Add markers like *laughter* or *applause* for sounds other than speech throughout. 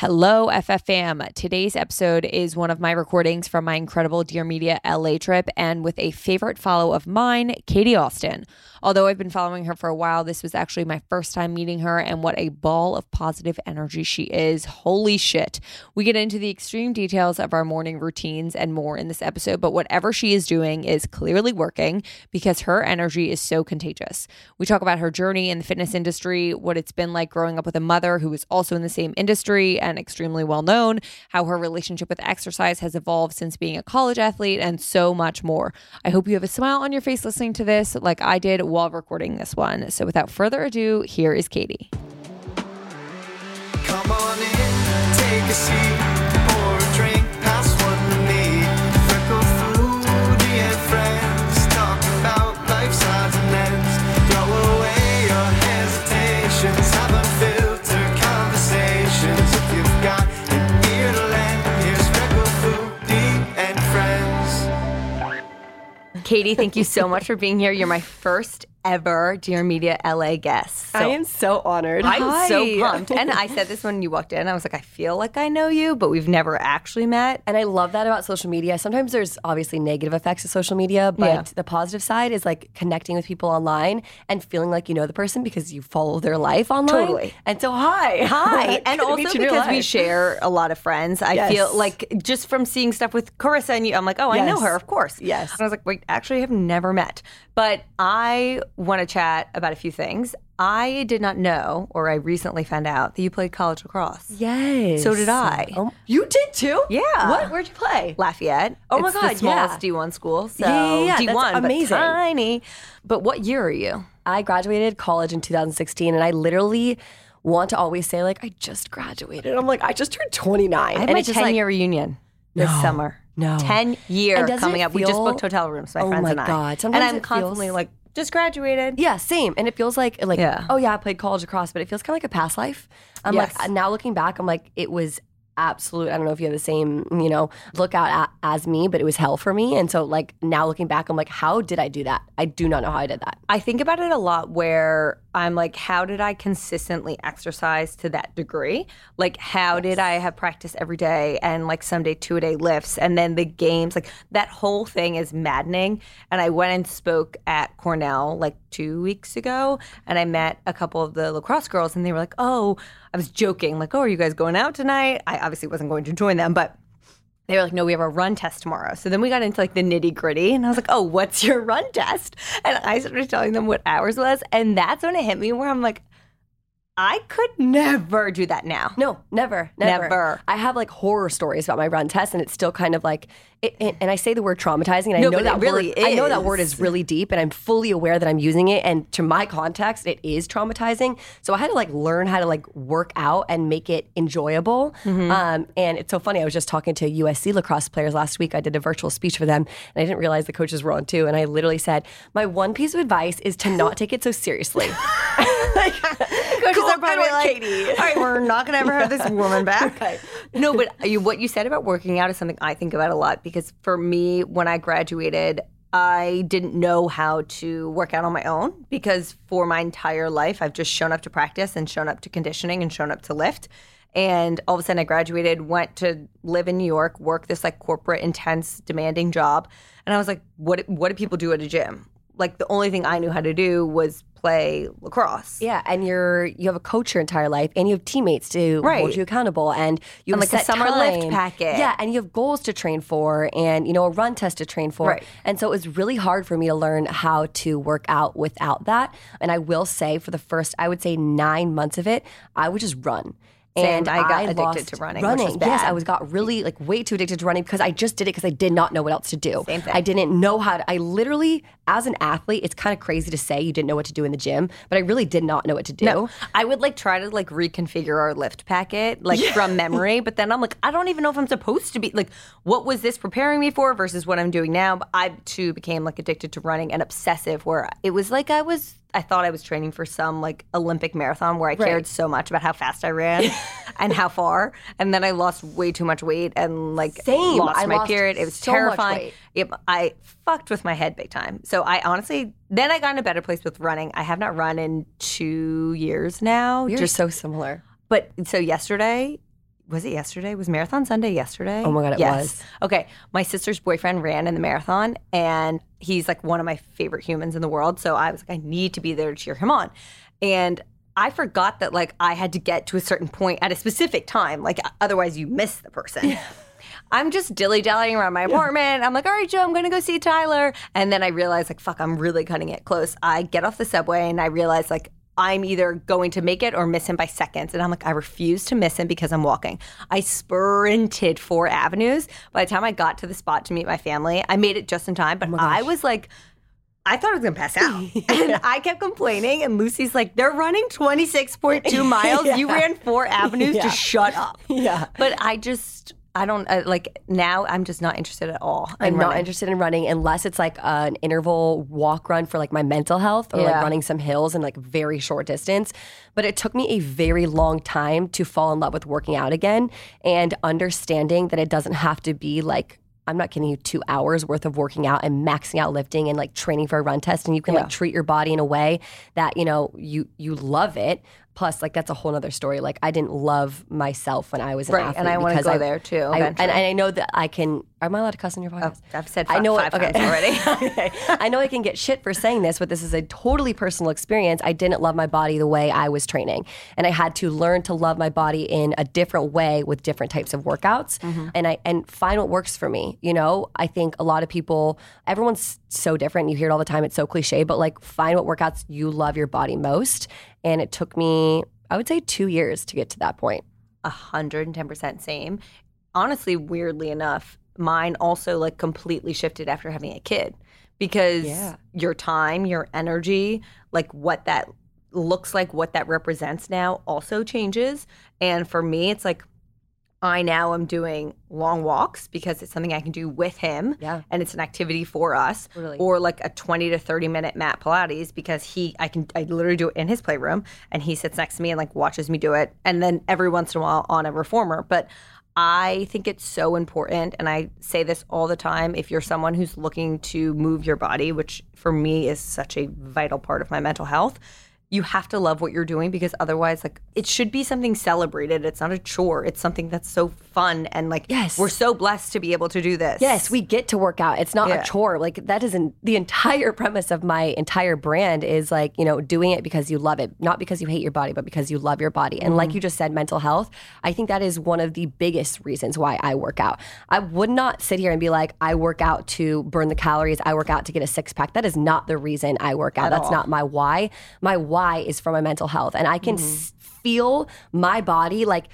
Hello, FFM. Today's episode is one of my recordings from my incredible Dear Media LA trip and with a favorite follow of mine, Katie Austin. Although I've been following her for a while, this was actually my first time meeting her, and what a ball of positive energy she is. Holy shit. We get into the extreme details of our morning routines and more in this episode, but whatever she is doing is clearly working because her energy is so contagious. We talk about her journey in the fitness industry, what it's been like growing up with a mother who is also in the same industry and extremely well known, how her relationship with exercise has evolved since being a college athlete, and so much more. I hope you have a smile on your face listening to this, like I did while recording this one. So without further ado, here is Katie. Come on in, take a seat, Katie, thank you so much for being here. You're my first ever Dear Media LA guest. So I am so honored. I'm so pumped. And I said this when you walked in. I was like, I feel like I know you, but we've never actually met. And I love that about social media. Sometimes there's obviously negative effects of social media, but Yeah. the positive side is like connecting with people online and feeling like you know the person because you follow their life online. Totally. And so, hi. *laughs* *laughs* Hi. And also meet you in real because we share a lot of friends, I Yes. feel like just from seeing stuff with Carissa and you, I'm like, oh, I know her, of course. Yes. And I was like, wait, actually, I have never met. But I want to chat about a few things. I did not know, or I recently found out, that you played college lacrosse. Yes. So did I. Oh, you did too? Yeah. What? Where'd you play? Lafayette. Oh my It's God, the smallest yeah. D1 school. So Yeah, yeah, yeah. D1, That's but amazing. tiny. But what year are you? I graduated college in 2016 and I literally want to always say like I just graduated. I'm like I just turned 29. I have and my it's just 10 like, year reunion this No. summer. No. 10 year coming up. we just booked hotel rooms, my Oh friends my and I. God. And Sometimes I'm it constantly feels- like, just graduated. Yeah, same. And it feels like like Yeah. oh yeah, I played college lacrosse, but it feels kind of like a past life. I'm Yes. like now looking back, I'm like it was absolute. I don't know if you have the same you know look out at, as me, but it was hell for me. And so like now looking back, I'm like, how did I do that? I do not know how I did that. I think about it a lot where I'm like, how did I consistently exercise to that degree? Like, how did I have practice every day and like someday two a day lifts and then the games? Like, that whole thing is maddening. And I went and spoke at Cornell like two weeks ago and I met a couple of the lacrosse girls and they were like, oh, I was joking, like, oh, are you guys going out tonight? I obviously wasn't going to join them, but they were like, no, we have a run test tomorrow. So then we got into like the nitty gritty, and I was like, oh, what's your *laughs* run test? And I started telling them what ours was, and that's when it hit me where I'm like, I could never do that now. No, never, never. Never. I have like horror stories about my run test, and it's still kind of like, it, it- and I say the word traumatizing, and I No, know but that really word, I know that word is. really deep, and I'm fully aware that I'm using it. And to my context, it is traumatizing. So I had to like learn how to like work out and make it enjoyable. Mm-hmm. Um, and it's so funny. I was just talking to USC lacrosse players last week. I did a virtual speech for them, and I didn't realize the coaches were on too. And I literally said, my one piece of advice is to not take it so seriously. *laughs* *laughs* like, Coaches are probably like, all right, we're not going to ever have this woman back. *laughs* No, but you, what you said about working out is something I think about a lot because for me, when I graduated, I didn't know how to work out on my own because for my entire life, I've just shown up to practice and shown up to conditioning and shown up to lift. And all of a sudden, I graduated, went to live in New York, work this like corporate, intense, demanding job. And I was like, what, what do people do at a gym? Like the only thing I knew how to do was play lacrosse. Yeah, and you're you have a coach your entire life, and you have teammates to Right. hold you accountable, and you And have like a summer lift packet. Yeah, and you have goals to train for, and you know a run test to train for. Right. And so it was really hard for me to learn how to work out without that. And I will say, for the first, I would say nine months of it, I would just run. And I got addicted to running, which Running, yes. I was got really like way too addicted to running because I just did it because I did not know what else to do. Same thing. I didn't know how to. I literally, as an athlete, it's kind of crazy to say you didn't know what to do in the gym, but I really did not know what to do. No, I would like try to like reconfigure our lift packet like from memory, *laughs* but then I'm like, I don't even know if I'm supposed to be like, what was this preparing me for versus what I'm doing now? But I too became like addicted to running and obsessive, where it was like I was. I thought I was training for some like Olympic marathon where I cared so much about how fast I ran *laughs* and how far, and then I lost way too much weight and like Same. lost I my lost period. It was so terrifying. I fucked with my head big time. So I honestly, then I got in a better place with running. I have not run in two years now. You're just so similar. but so yesterday, was it yesterday? Was Marathon Sunday yesterday? Oh my God, it yes. was. Okay, my sister's boyfriend ran in the marathon, and he's like one of my favorite humans in the world. So I was like, I need to be there to cheer him on, and. I forgot that like I had to get to a certain point at a specific time. Like otherwise you miss the person. I'm just dilly dallying around my apartment. I'm like, all right, Joe, I'm gonna go see Tyler. And then I realize, like, fuck, I'm really cutting it close. I get off the subway and I realize, like, I'm either going to make it or miss him by seconds. And I'm like, I refuse to miss him because I'm walking. I sprinted four avenues. By the time I got to the spot to meet my family, I made it just in time. But oh I was like, I thought I was gonna pass out. *laughs* And I kept complaining, and Lucy's like, they're running 26.2 miles. *laughs* You ran four avenues, just shut up. *laughs* Yeah. But I just, I don't, uh, like, now I'm just not interested at all. I'm not running. interested in running unless it's like an interval walk run for like my mental health or Yeah. like running some hills in like very short distance. But it took me a very long time to fall in love with working out again and understanding that it doesn't have to be like I'm not kidding you, two hours worth of working out and maxing out lifting and like training for a run test. And you can Yeah. like treat your body in a way that, you know, you you love it. Plus, like that's a whole other story. Like I didn't love myself when I was an Right, and I wanna because go there, too, I, and, and I know that I can. Am I allowed to cuss on your podcast? I've said I know five okay. times already. *laughs* okay. I know I can get shit for saying this, but this is a totally personal experience. I didn't love my body the way I was training. And I had to learn to love my body in a different way with different types of workouts Mm-hmm. and I and find what works for me. You know, I think a lot of people everyone's so different. You hear it all the time. It's so cliche, but like find what workouts you love your body most. And it took me, I would say 2 years to get to that point. 110% same. Honestly, weirdly enough, mine also like completely shifted after having a kid because Yeah. your time, your energy, like what that looks like, what that represents now also changes. And for me, it's like I now am doing long walks because it's something I can do with him. Yeah. And it's an activity for us. Totally. Or like a 20 to 30 minute mat Pilates because he I can I literally do it in his playroom and he sits next to me and like watches me do it. And then every once in a while on a reformer. But I think it's so important, and I say this all the time. If you're someone who's looking to move your body, which for me is such a vital part of my mental health, you have to love what you're doing because otherwise, like, it should be something celebrated. It's not a chore. It's something that's so fun, and like, Yes. we're so blessed to be able to do this. Yes, we get to work out. It's not Yeah. a chore. Like that isn't the entire premise of my entire brand is like, you know, doing it because you love it, not because you hate your body, but because you love your body. And Mm-hmm. like you just said, mental health, I think that is one of the biggest reasons why I work out. I would not sit here and be like, I work out to burn the calories, I work out to get a six pack. That is not the reason I work out. That's not my why. My why is for my mental health. And I can Mm-hmm. s- feel my body like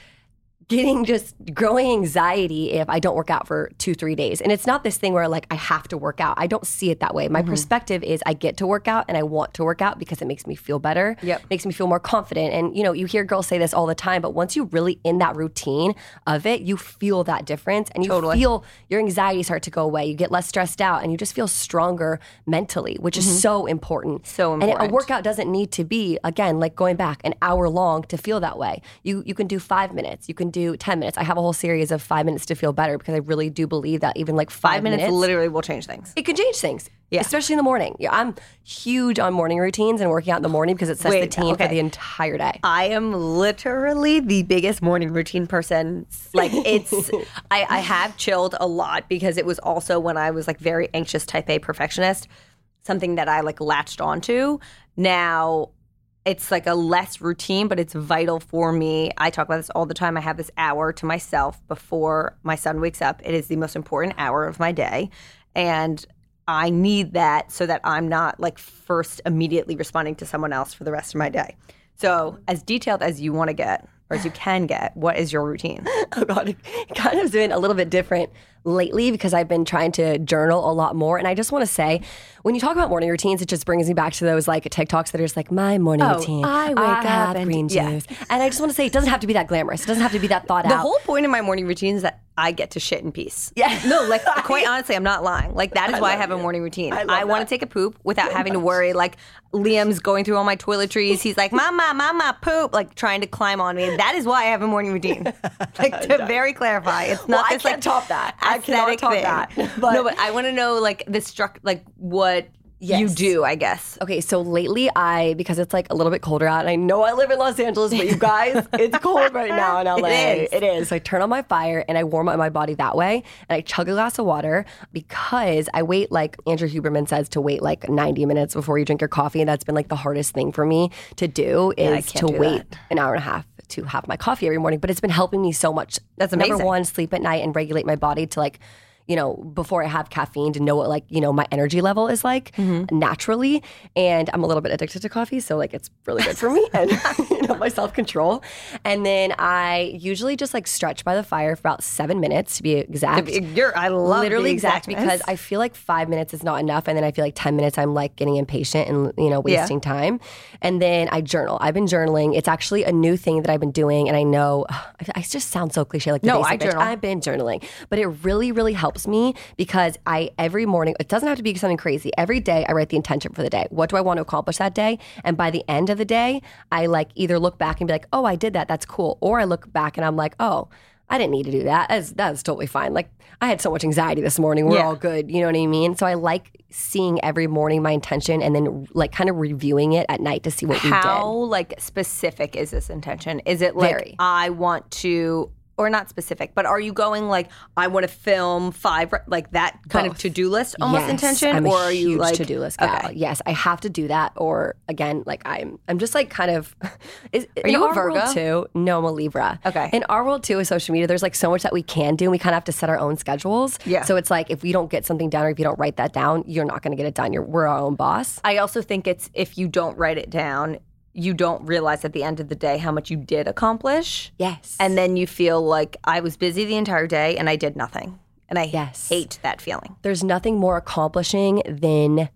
getting just growing anxiety if I don't work out for two, three days. And it's not this thing where like I have to work out. I don't see it that way. Mm-hmm. My perspective is I get to work out and I want to work out because it makes me feel better. Yep. Makes me feel more confident. And you know, you hear girls say this all the time, but once you really in that routine of it, you feel that difference and you Totally. feel your anxiety start to go away. You get less stressed out and you just feel stronger mentally, which is so important. Mm-hmm. So And a workout doesn't need to be, again, like going back an hour long to feel that way. You you can do five minutes, you can do 10 minutes. I have a whole series of five minutes to feel better because I really do believe that even like five, Five minutes, literally will change things. it can change things. Yeah. Especially in the morning. Yeah, I'm huge on morning routines and working out in the morning because it sets the Wait, team for the entire day. I am literally the biggest morning routine person. Like it's, *laughs* I, I have chilled a lot because it was also when I was like very anxious type A perfectionist. something that I like latched onto. Now it's like a less routine, but it's vital for me. I talk about this all the time. I have this hour to myself before my son wakes up. It is the most important hour of my day. And I need that so that I'm not like first immediately responding to someone else for the rest of my day. So, as detailed as you want to get, or as you can get, what is your routine? *laughs* oh god, it kind of been a little bit different lately because I've been trying to journal a lot more. And I just want to say, when you talk about morning routines, it just brings me back to those like TikToks that are just like my morning Oh, routine. I wake ah, up and- green yeah. juice, and I just want to say it doesn't have to be that glamorous. It doesn't have to be that thought The out. The whole point of my morning routine is that I get to shit in peace. Yeah. *laughs* No, like *laughs* quite honestly, I'm not lying. Like that is why I have a morning routine. I, want to take a poop without having to worry. Like Liam's going through all my toiletries. He's like, "Mama, *laughs* mama, poop!" Like trying to climb on me. That is why I have a morning routine. Like to very clarify, it's Well, not I can't like top that. I cannot aesthetic top thing. that. *laughs* But- no, but I want to know like the struck, like what you do. I guess. Okay, so lately I because it's like a little bit colder out, and I know I live in Los Angeles, but you guys, *laughs* it's cold right now in LA. is. It is. So I turn on my fire and I warm up my body that way, and I chug a glass of water because I wait like Andrew Huberman says to wait like 90 minutes before you drink your coffee, and that's been like the hardest thing for me to do is can't to do wait that. an hour and a half to have my coffee every morning. But it's been helping me so much. That's Number one, sleep at night and regulate my body to like you know, before I have caffeine to know what like, you know, my energy level is like Mm-hmm. naturally. And I'm a little bit addicted to coffee. So like it's really good for me and *laughs* you know, my self-control. And then I usually just like stretch by the fire for about seven minutes to be exact. You're. I love Literally exact because I feel like five minutes is not enough, and then I feel like ten minutes I'm like getting impatient and you know Yeah. wasting time. And then I journal. I've been journaling. It's actually a new thing that I've been doing, and I know *sighs* I, just sound so cliche like the No, I bitch. journal. I've been journaling, but it really really helps me because I every morning it doesn't have to be something crazy. Every day I write the intention for the day. What do I want to accomplish that day? And by the end of the day, I like either look back and be like, oh, I did that. That's cool. Or I look back and I'm like, oh. I didn't need to do that. That's, that's totally fine. Like I had so much anxiety this morning. We're Yeah. all good. You know what I mean? So I like seeing every morning my intention and then like kind of reviewing it at night to see what How we did. like specific is this intention? Is it like Very. I want to, or not specific, but are you going like I want to film five, like that kind of to do list almost Yes, intention, I'm a or are you like to do list gal. Okay. Yes, I have to do that. Or again, like I'm, I'm just like kind of. *laughs* Is, Are you a Virgo? Too? No, I'm a Libra. Okay. In our world too, with social media, there's like so much that we can do, and we kind of have to set our own schedules. Yeah. So it's like if we don't get something done, or if you don't write that down, you're not going to get it done. You're we're our own boss. I also think it's if you don't write it down, you don't realize at the end of the day how much you did accomplish. Yes. And then you feel like I was busy the entire day and I did nothing. And I Yes. hate that feeling. there's nothing more accomplishing than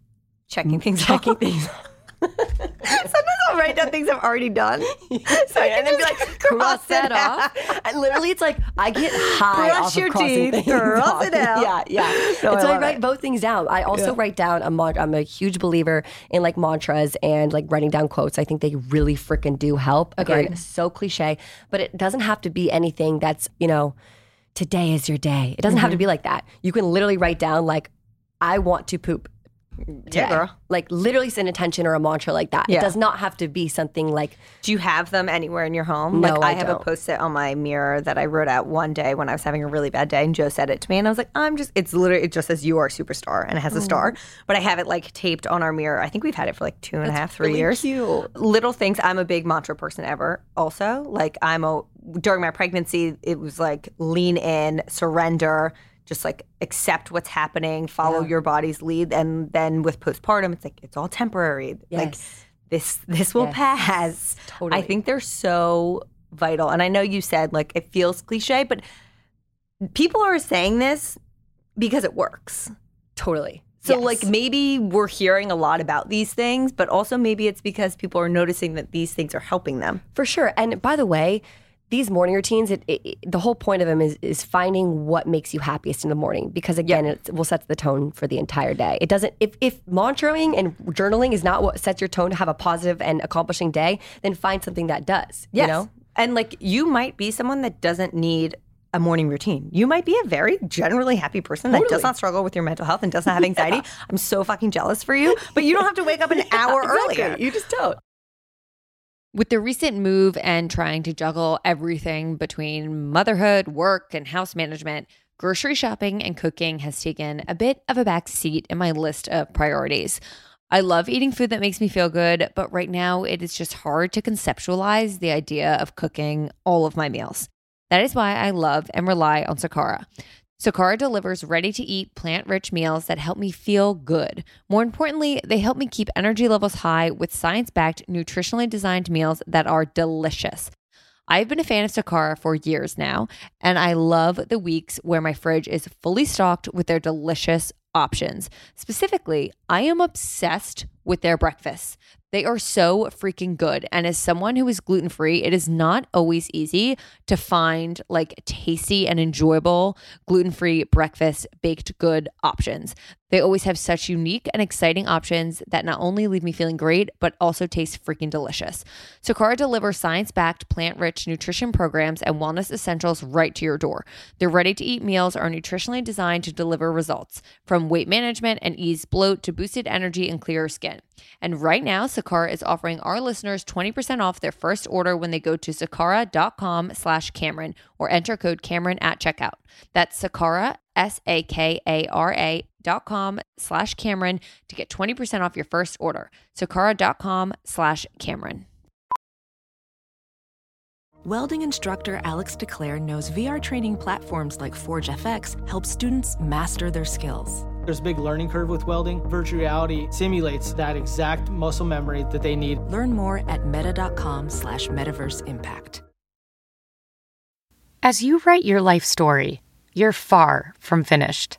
Checking things checking off. things. *laughs* *laughs* Sometimes I'll write down things I've already done. *laughs* so I can and then be like, *laughs* cross that off. And literally, it's like I get high Brush off your of crossing teeth, things cross off. it out. Yeah, yeah. *laughs* No, and I so I write it. both things down. I also write down a mon- I'm a huge believer in like mantras and like writing down quotes. I think they really freaking do help. Again, Agreed. so cliche, but it doesn't have to be anything that's you know, today is your day. It doesn't have Mm-hmm. to be like that. You can literally write down like, I want to poop. Yeah, girl. Like literally set an intention or a mantra like that. Yeah. It does not have to be something like Do you have them anywhere in your home? No, like I, I have a don't. post-it on my mirror that I wrote out one day when I was having a really bad day, and Joe said it to me, and I was like, I'm just. It's literally it just says you are a superstar, and it has a mm. star, but I have it like taped on our mirror. I think we've had it for like two and a half, three really years. cute. Little things. I'm a big mantra person. Ever also like I'm a during my pregnancy, it was like lean in, surrender. Just like accept what's happening, follow your body's lead, and then with postpartum, it's like it's all temporary. Like this this will Yes. pass. Totally. I think they're so vital. And I know you said like it feels cliche, but people are saying this because it works. totally. So Yes. like maybe we're hearing a lot about these things, but also maybe it's because people are noticing that these things are helping them. For sure. And by the way, these morning routines, it, it, the whole point of them is, is finding what makes you happiest in the morning. Because again, it will set the tone for the entire day. It doesn't, if, if mantraing and journaling is not what sets your tone to have a positive and accomplishing day, then find something that does. You know? And like you might be someone that doesn't need a morning routine. You might be a very generally happy person that does not struggle with your mental health and doesn't have *laughs* anxiety. I'm so fucking jealous for you, but you don't have to wake up an *laughs* hour Exactly. earlier. You just don't. With the recent move and trying to juggle everything between motherhood, work, and house management, grocery shopping and cooking has taken a bit of a back seat in my list of priorities. I love eating food that makes me feel good, but right now it is just hard to conceptualize the idea of cooking all of my meals. That is why I love and rely on Sakara. Sakara delivers ready to eat, plant rich meals that help me feel good. More importantly, they help me keep energy levels high with science backed, nutritionally designed meals that are delicious. I've been a fan of Sakara for years now, and I love the weeks where my fridge is fully stocked with their delicious options. Specifically, I am obsessed with their breakfasts. They are so freaking good. And as someone who is gluten free, it is not always easy to find like tasty and enjoyable gluten free breakfast baked good options. They always have such unique and exciting options that not only leave me feeling great, but also taste freaking delicious. Sakara delivers science backed, plant rich nutrition programs and wellness essentials right to your door. Their ready to eat meals are nutritionally designed to deliver results from weight management and ease bloat to boosted energy and clearer skin. And right now, Sakara is offering our listeners 20% off their first order when they go to sakara.com slash Cameron or enter code Cameron at checkout. That's Sakara, S-A-K-A-R-A dot com slash Cameron to get 20% off your first order. Sakara.com slash Cameron. Welding instructor Alex DeClaire knows VR training platforms like Forge FX help students master their skills. There's a big learning curve with welding. Virtual reality simulates that exact muscle memory that they need. Learn more at meta.com slash metaverse impact. As you write your life story, you're far from finished.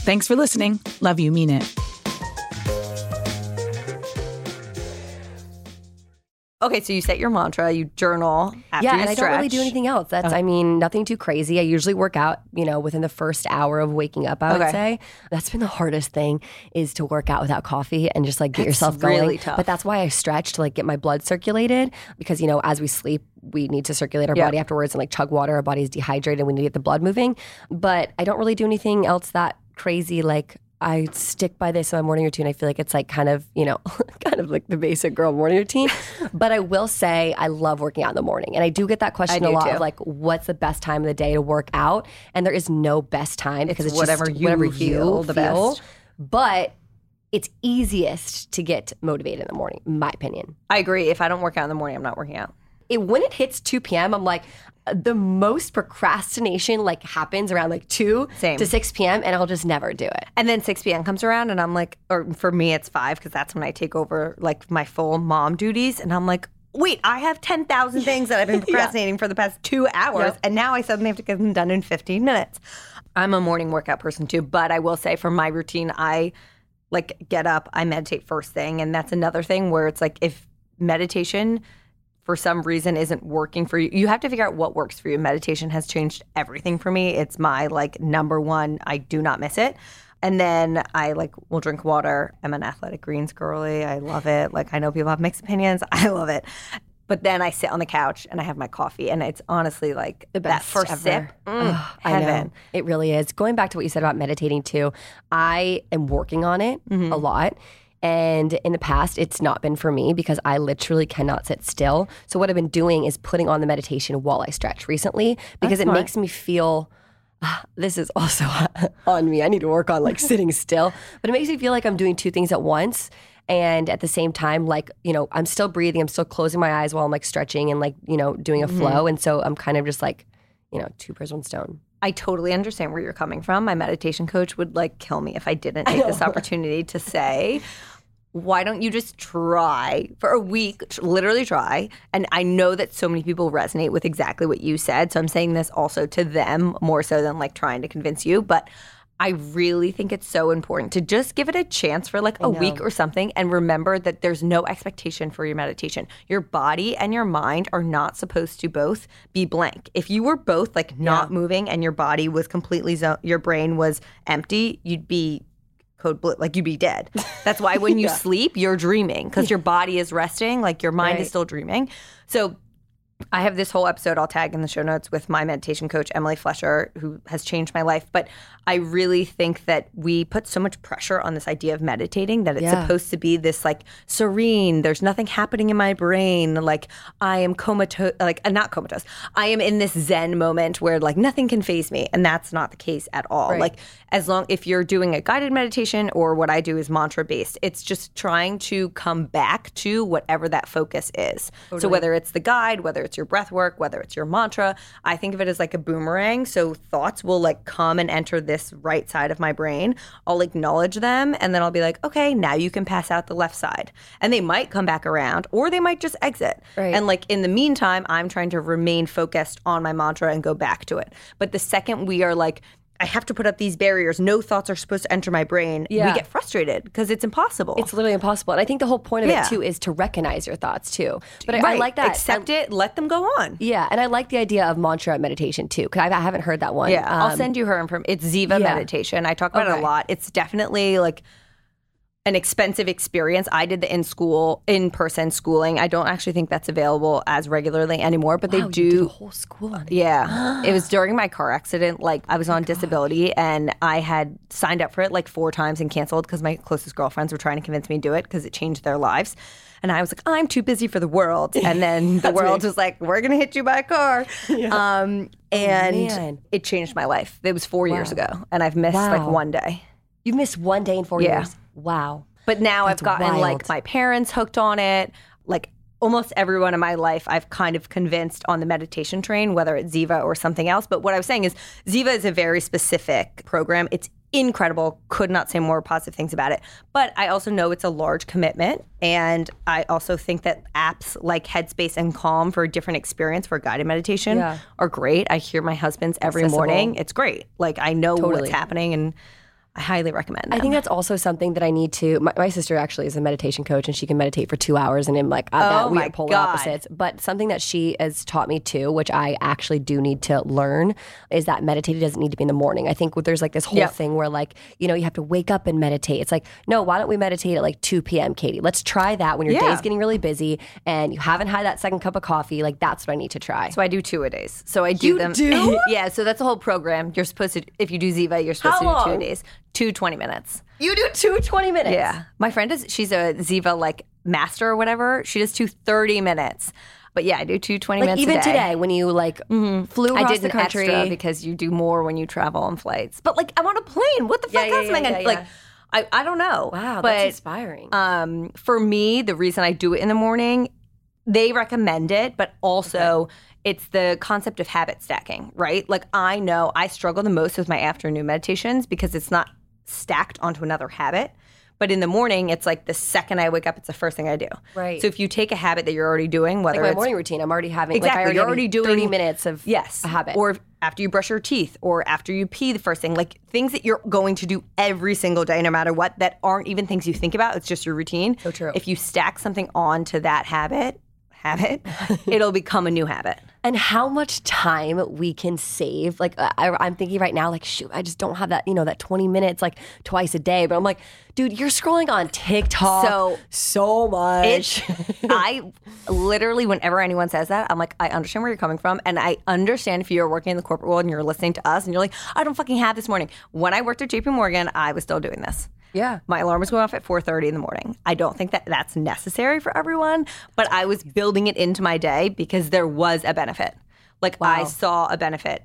Thanks for listening. Love you, mean it. Okay, so you set your mantra, you journal after yeah, you and I don't really do anything else. That's, I mean, nothing too crazy. I usually work out, you know, within the first hour of waking up. I would Okay. say that's been the hardest thing is to work out without coffee and just like get That's yourself going. really tough. But that's why I stretch to like get my blood circulated because you know, as we sleep, we need to circulate our Yeah. body afterwards and like chug water. Our body's dehydrated. We need to get the blood moving. But I don't really do anything else that crazy. Like I stick by this in my morning routine. I feel like it's like kind of, you know, *laughs* kind of like the basic girl morning routine. *laughs* but I will say I love working out in the morning. And I do get that question a lot too. of like, what's the best time of the day to work out? And there is no best time because it's, whatever just you whatever feel you the feel. best. But it's easiest to get motivated in the morning, in my opinion. I agree. If I don't work out in the morning, I'm not working out. It, when it hits 2 p.m., I'm like, the most procrastination like happens around like 2 Same. to 6 p.m. and I'll just never do it. And then 6 p.m. comes around, and I'm like, or for me, it's 5 because that's when I take over like my full mom duties. And I'm like, wait, I have 10,000 *laughs* things that I've been procrastinating for the past two hours. Yep. And now I suddenly have to get them done in 15 minutes. I'm a morning workout person too, but I will say for my routine, I like get up, I meditate first thing. And that's another thing where it's like if meditation for some reason isn't working for you, you have to figure out what works for you. Meditation has changed everything for me. It's my like number one, I do not miss it. And then I like will drink water. I'm an athletic greens girly. I love it. Like I know people have mixed opinions. *laughs* I love it. But then I sit on the couch and I have my coffee, and it's honestly like The that best first ever. sip, mm, Ugh, heaven. It really is. Going back to what you said about meditating too, I am working on it Mm-hmm. a lot. And in the past, it's not been for me because I literally cannot sit still. So, what I've been doing is putting on the meditation while I stretch recently because it smart. makes me feel. ah, This is also *laughs* on me. I need to work on like sitting still, but it makes me feel like I'm doing two things at once. And at the same time, like, you know, I'm still breathing, I'm still closing my eyes while I'm like stretching and like, you know, doing a Mm-hmm. flow. And so I'm kind of just like, you know, two birds, one stone. I totally understand where you're coming from. My meditation coach would like kill me if I didn't take this *laughs* opportunity to say, why don't you just try for a week, literally try? And I know that so many people resonate with exactly what you said. So I'm saying this also to them more so than like trying to convince you. But I really think it's so important to just give it a chance for like a week or something and remember that there's no expectation for your meditation. Your body and your mind are not supposed to both be blank. If you were both like not moving and your body was completely, zo- your brain was empty, you'd be code blue, like you'd be dead. That's why when *laughs* you sleep, you're dreaming because your body is resting, like your mind is still dreaming. So I have this whole episode I'll tag in the show notes with my meditation coach, Emily Fletcher, who has changed my life. But I really think that we put so much pressure on this idea of meditating that it's Yeah. supposed to be this like serene, there's nothing happening in my brain. Like I am comatose, like uh, not comatose. I am in this Zen moment where like nothing can phase me. And that's not the case at all. Right. Like as long, if you're doing a guided meditation or what I do is mantra based, it's just trying to come back to whatever that focus is. So whether it's the guide, whether it's your breath work, whether it's your mantra, I think of it as like a boomerang. So thoughts will like come and enter this right side of my brain. I'll acknowledge them and then I'll be like, okay, now you can pass out the left side. And they might come back around or they might just exit. Right. And like in the meantime, I'm trying to remain focused on my mantra and go back to it. But the second we are like, I have to put up these barriers. No thoughts are supposed to enter my brain. Yeah. We get frustrated because it's impossible. It's literally impossible. And I think the whole point of Yeah. it too is to recognize your thoughts too. But I, I like that. Accept I- it. Let them go on. Yeah, and I like the idea of mantra meditation too. Because I, haven't heard that one. Yeah, I'll Um, send you her information. It's Ziva yeah. meditation. I talk about it a lot. It's definitely like an expensive experience. I did the in school, in person schooling. I don't actually think that's available as regularly anymore, but wow, they you do. whole school on it. Yeah. *gasps* it was during my car accident. Like I was on disability and I had signed up for it like four times and canceled because my closest girlfriends were trying to convince me to do it because it changed their lives. And I was like, I'm too busy for the world. *laughs* And then the world was like, we're going to hit you by a car. Um, and man. it changed my life. It was four years ago. And I've missed like one day. You've missed one day in four Yeah. years. Wow. But now That's I've gotten wild. like my parents hooked on it. Like almost everyone in my life, I've kind of convinced on the meditation train, whether it's Ziva or something else. But what I was saying is, Ziva is a very specific program. It's incredible. Could not say more positive things about it. But I also know it's a large commitment. And I also think that apps like Headspace and Calm for a different experience for guided meditation Yeah. are great. I hear my husband's every Accessible. morning. It's great. Like I know Totally. what's happening and I highly recommend I think that's also something that I need to. My, my sister actually is a meditation coach, and she can meditate for two hours, and I'm like, uh, that, Oh we my are polar God. opposites. But something that she has taught me too, which I actually do need to learn, is that meditating doesn't need to be in the morning. I think there's like this whole Yep. thing where like you know you have to wake up and meditate. It's like no, why don't we meditate at like 2 p.m. Katie? Let's try that when your Yeah. day's getting really busy and you haven't had that second cup of coffee. Like that's what I need to try. So I do two a days. So I do You them. do? *laughs* yeah. So that's a whole program. You're supposed to, if you do Ziva, you're supposed How to do two a days, two 20 minutes. you do two 20 minutes. Yeah. My friend is, she's a Ziva like master or whatever. She does two 30 minutes. But yeah, I do two 20 Like minutes. even a day. today when you like flew I across did the country extra because you do more when you travel on flights. But like, I'm on a plane. What the Yeah, fuck yeah, else am I gonna yeah, like? yeah. I, I don't know. Wow, but that's inspiring. um, for me, the reason I do it in the morning, they recommend it, but also it's the concept of habit stacking, right? Like I know I struggle the most with my afternoon meditations because it's not stacked onto another habit. But in the morning, it's like the second I wake up, it's the first thing I do. Right. So if you take a habit that you're already doing, whether like my morning routine. I'm already having Exactly. Like I already You're already doing 30 minutes of yes a habit. or after you brush your teeth, or after you pee the first thing, like things that you're going to do every single day, no matter what, that aren't even things you think about. It's just your routine. So true. If you stack something onto that habit, habit, *laughs* it'll become a new habit. and how much time we can save. Like I, I'm thinking right now, like shoot, I just don't have that, you know, that 20 minutes like twice a day. But I'm like, dude, you're scrolling on TikTok So- so much. I literally, whenever anyone says that, I'm like, I understand where you're coming from. And I understand if you're working in the corporate world and you're listening to us and you're like, I don't fucking have this morning. When I worked at JP Morgan, I was still doing this. Yeah. My alarm was going off at 4:30 in the morning. I don't think that that's necessary for everyone, but I was building it into my day because there was a benefit. Like I saw a benefit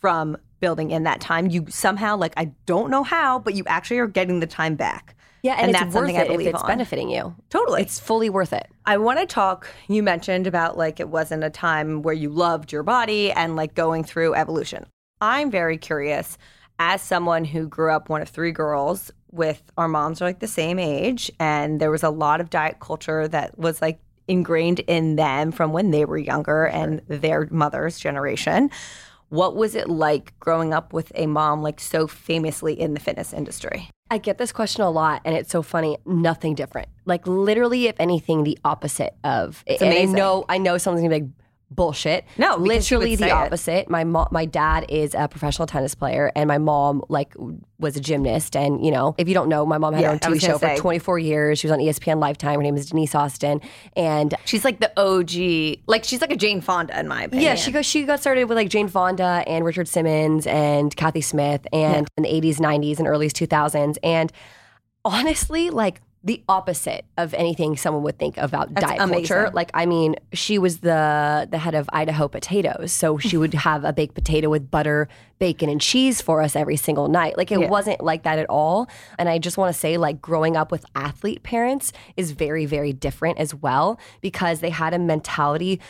from building in that time. You somehow like I don't know how, but you actually are getting the time back. Yeah, and, it's that's worth something I it if believe it's on. benefiting you. Totally. It's fully worth it. I want to talk. You mentioned about like it wasn't a time where you loved your body and like going through evolution. I'm very curious as someone who grew up one of three girls with our moms are like the same age and there was a lot of diet culture that was like ingrained in them from when they were younger and their mother's generation. What was it like growing up with a mom like so famously in the fitness industry? I get this question a lot, and it's so funny. Nothing different. Like literally, if anything, the opposite of. It's amazing. I know. I know something's gonna be like bullshit. No, because she would literally say the it. opposite. My mom, my dad is a professional tennis player, and my mom like was a gymnast. And you know, if you don't know, my mom had Yeah, her own TV show for 24 years. She was on ESPN Lifetime. Her name is Denise Austin, and She's like the OG, like she's like a Jane Fonda in my opinion. yeah, she got she got started with like Jane Fonda and Richard Simmons and Kathy Smith and in the 80s, 90s, and early 2000s. And honestly, like the opposite of anything someone would think about That's diet amazing. culture. Like, I mean, she was the the head of Idaho Potatoes, so she would *laughs* have a baked potato with butter, bacon, and cheese for us every single night. Like, it Yeah. wasn't like that at all. And I just want to say, like, growing up with athlete parents is very, very different as well because they had a mentality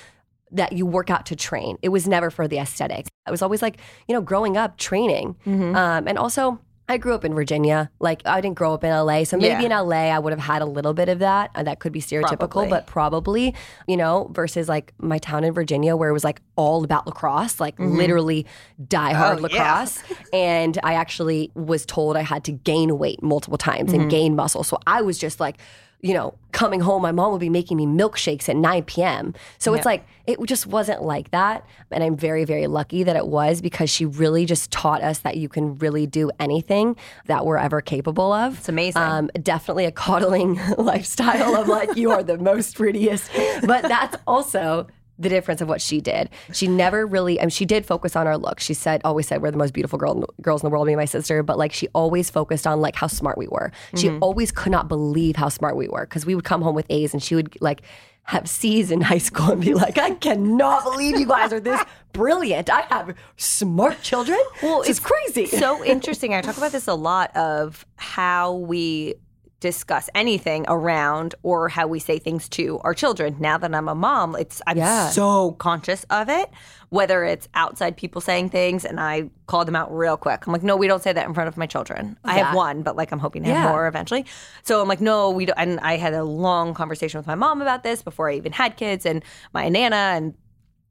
that you work out to train. It was never for the aesthetics. It was always like, you know, growing up training. Mm-hmm. Um, and also, I grew up in Virginia. Like, I didn't grow up in LA. So maybe Yeah. in LA, I would have had a little bit of that. And that could be stereotypical, Probably. but probably, you know, versus like my town in Virginia where it was like all about lacrosse, like literally die hard Mm-hmm. Oh, yeah. lacrosse. *laughs* and I actually was told I had to gain weight multiple times Mm-hmm. and gain muscle. So I was just like, you know, coming home, my mom would be making me milkshakes at 9 p.m. So it's like, it just wasn't like that. And I'm very, very lucky that it was because she really just taught us that you can really do anything that we're ever capable of. It's amazing. Um, definitely a coddling *laughs* lifestyle of like, you are the most prettiest. But that's also the difference of what she did. She never really, I mean, she did focus on our look. She said, always said, we're the most beautiful girl, girls in the world, me and my sister. But like, she always focused on like how smart we were. She mm-hmm. always could not believe how smart we were because we would come home with A's and she would like have C's in *laughs* high school and be like, I cannot believe you guys are this brilliant. I have smart children. Well, it's, crazy. so interesting. I talk about this a lot of how we discuss anything around or how we say things to our children. Now that I'm a mom, it's I'm Yeah. so conscious of it. Whether it's outside people saying things and I call them out real quick. I'm like, no, we don't say that in front of my children. I have one, but like I'm hoping to have Yeah. more eventually. So I'm like, no, we don't. And I had a long conversation with my mom about this before I even had kids and my nana and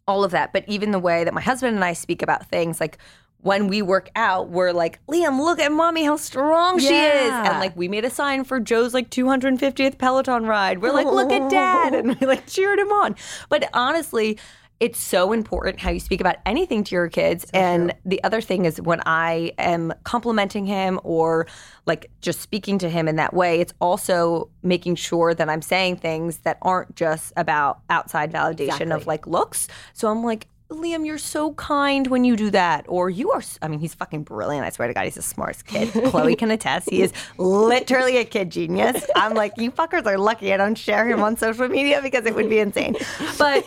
all of that. But even the way that my husband and I speak about things, like when we work out, we're like, Liam, look at mommy, how strong she is. And like we made a sign for Joe's like 250th Peloton ride. We're like, look at dad. *laughs* And we like cheered him on. But honestly, it's so important how you speak about anything to your kids. and the other thing is when I am complimenting him or like just speaking to him in that way, it's also making sure that I'm saying things that aren't just about outside validation of like looks. So I'm like, Liam, you're so kind when you do that. Or you are, I mean, he's fucking brilliant. I swear to God, he's the smartest kid. *laughs* Chloe can attest. He is literally a kid genius. I'm like, you fuckers are lucky I don't share him on social media because it would be insane. But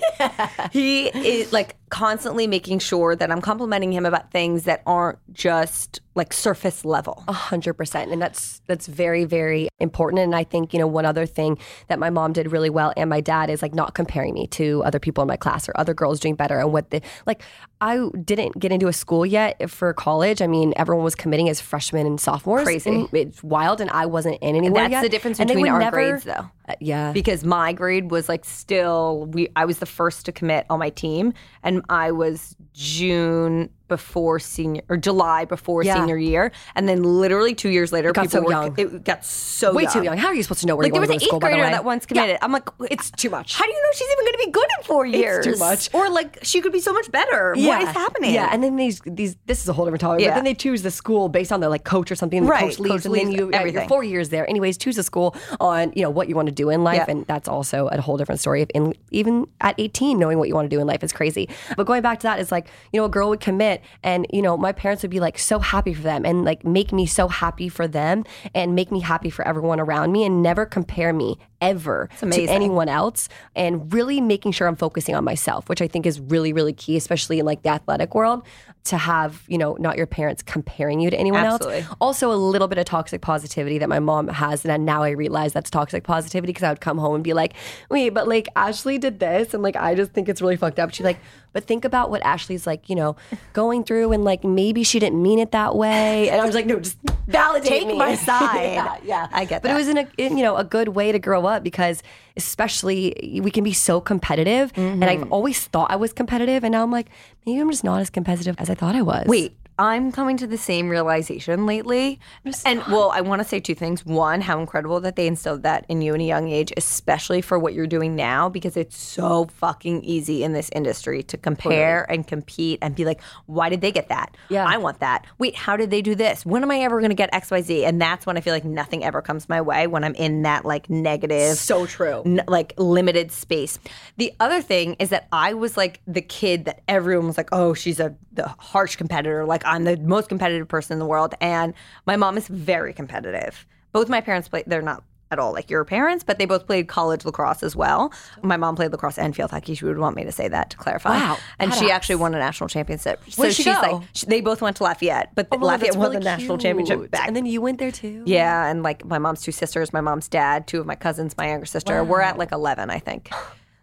he is like constantly making sure that I'm complimenting him about things that aren't just like surface level. A hundred percent, and that's that's very very important. And I think you know one other thing that my mom did really well, and my dad is like not comparing me to other people in my class or other girls doing better. And what the like, I didn't get into a school yet for college. I mean, everyone was committing as freshmen and sophomores. Crazy. and it's wild, and I wasn't in anywhere That's yet. the difference And between our never- grades, though. Uh, yeah, because my grade was like still we I was the first to commit on my team and I was June before senior or July before Yeah. senior year and then literally 2 years later it got people so were young. it got so way young. too young. How are you supposed to know where Like you there want was to an go to school? eighth by the grader that once committed. I'm like, It's too much. How do you know she's even going to be good in four years? too much. Or like she could be so much better. What is happening? Yeah, and then these these this is a whole different topic. Yeah. But then they choose the school based on their like coach or something. And Right, the coach leaves, coach and then leaves, you yeah, everything. you're four years there. Anyways, choose a school on you know what you want to do in life, Yeah. and that's also a whole different story. Of in, even at 18, knowing what you want to do in life is crazy. But going back to that is like you know a girl would commit, and you know my parents would be like so happy for them, and like make me so happy for them, and make me happy for everyone around me, and never compare me ever to anyone else and really making sure I'm focusing on myself, which I think is really, really key, especially in like the athletic world. To have, you know, not your parents comparing you to anyone Absolutely. else. Also, a little bit of toxic positivity that my mom has. And now I realize that's toxic positivity because I would come home and be like, wait, but like Ashley did this. And like, I just think it's really fucked up. She's like, but think about what Ashley's like, you know, going through and like maybe she didn't mean it that way. And I was like, no, just validate Take me. my *laughs* side. yeah, yeah. I get But that. it was in a in, you know a good way to grow up because especially we can be so competitive, and Mm-hmm. I've always thought I was competitive, and now I'm like maybe I'm just not as competitive as I thought I was. Wait, I'm coming to the same realization lately. And well, I want to say two things. One, how incredible that they instilled that in you in a young age, especially for what you're doing now, because it's so fucking easy in this industry to compare and compete and be like, why did they get that? Yeah. I want that. Wait, how did they do this? When am I ever going to get XYZ? And that's when I feel like nothing ever comes my way when I'm in that like negative so true. n- like limited space. The other thing is that I was like the kid that everyone was like, "Oh, she's a the harsh competitor. Like I'm the most competitive person in the world." And my mom is very competitive. Both my parents play. They're not at all like your parents, but they both played college lacrosse as well. My mom played lacrosse and field hockey. She would want me to say that to clarify. Wow, And she actually won a national championship. So Where'd she she's go? like, she, they both went to Lafayette, but Oh, Lafayette won really the national cute. championship back and then you went there too. yeah, and like my mom's two sisters, my mom's dad, two of my cousins, my younger sister. We're at like 11, I think. *sighs*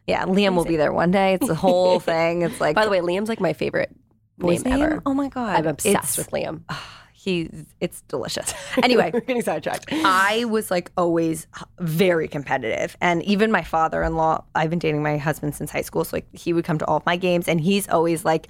Yeah, Liam will be there one day. It's the whole *laughs* thing. It's like By the way, Liam's like my favorite boy's name name. ever. Oh my god, I'm obsessed It's- with Liam. *sighs* He, it's delicious. *laughs* Anyway, We're *laughs* getting sidetracked. I was like always very competitive. And even my father in law, I've been dating my husband since high school. So like he would come to all of my games and he's always like,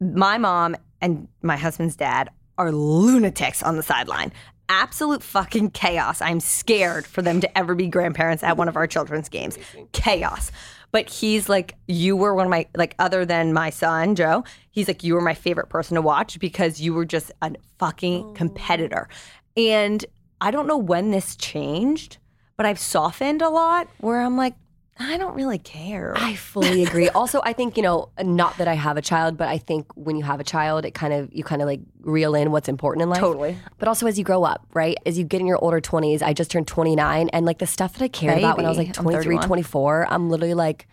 my mom and my husband's dad are lunatics on the sideline. Absolute fucking chaos. I'm scared for them to ever be grandparents at one of our children's games. Chaos. But he's like, you were one of my, like, other than my son, Joe, he's like, you were my favorite person to watch because you were just a fucking oh. competitor. And I don't know when this changed, but I've softened a lot where I'm like, I don't really care. I fully agree. *laughs* also, I think, you know, not that I have a child, but I think when you have a child, it kind of, you kind of like reel in what's important in life. Totally. But also as you grow up, right? As you get in your older 20s, I just turned 29 and like the stuff that I cared about when I was like I'm 23, 24, I'm literally like,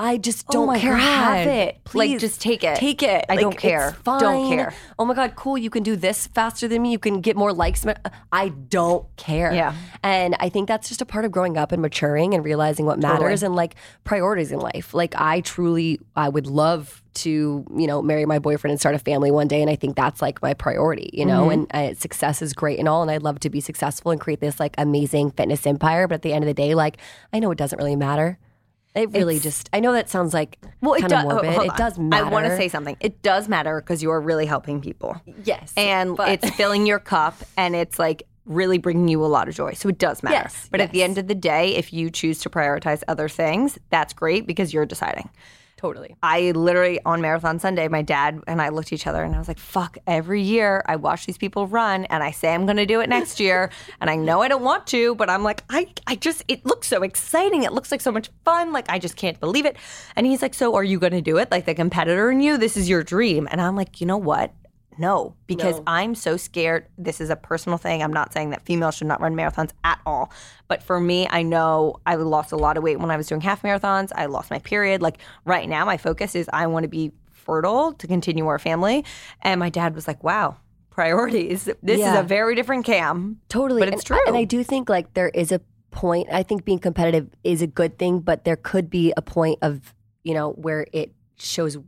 I just Oh don't my care. Have God. it. Like, Please. just take it. Take it. I Like, don't it's care. Don't care. Oh my God, cool. You can do this faster than me. You can get more likes. I don't care. Yeah. And I think that's just a part of growing up and maturing and realizing what matters and like priorities in life. Like I truly, I would love to, you know, marry my boyfriend and start a family one day. And I think that's like my priority, you know, and uh, success is great and all. And I'd love to be successful and create this like amazing fitness empire. But at the end of the day, like I know it doesn't really matter. It really It's- just, I know that sounds like Well, it kind does. of morbid. it does matter. I want to say something. It does matter because you are really helping people, yes. and but- it's filling your cup, and it's like really bringing you a lot of joy. So it does matter. Yes, but at the end of the day, if you choose to prioritize other things, that's great because you're deciding. Totally. I literally on Marathon Sunday, my dad and I looked at each other and I was like, fuck, every year I watch these people run and I say I'm gonna do it next year. *laughs* and I know I don't want to, but I'm like, I, I just, it looks so exciting. It looks like so much fun. Like, I just can't believe it. And he's like, So are you gonna do it? Like, the competitor in you, this is your dream. And I'm like, You know what? No, because No. I'm so scared. This is a personal thing. I'm not saying that females should not run marathons at all. But for me, I know I lost a lot of weight when I was doing half marathons. I lost my period. Like right now, my focus is I want to be fertile to continue our family. And my dad was like, wow, priorities. This is a very different cam. Totally. But it's and, true. And I do think like there is a point. I think being competitive is a good thing, but there could be a point of, you know, where it shows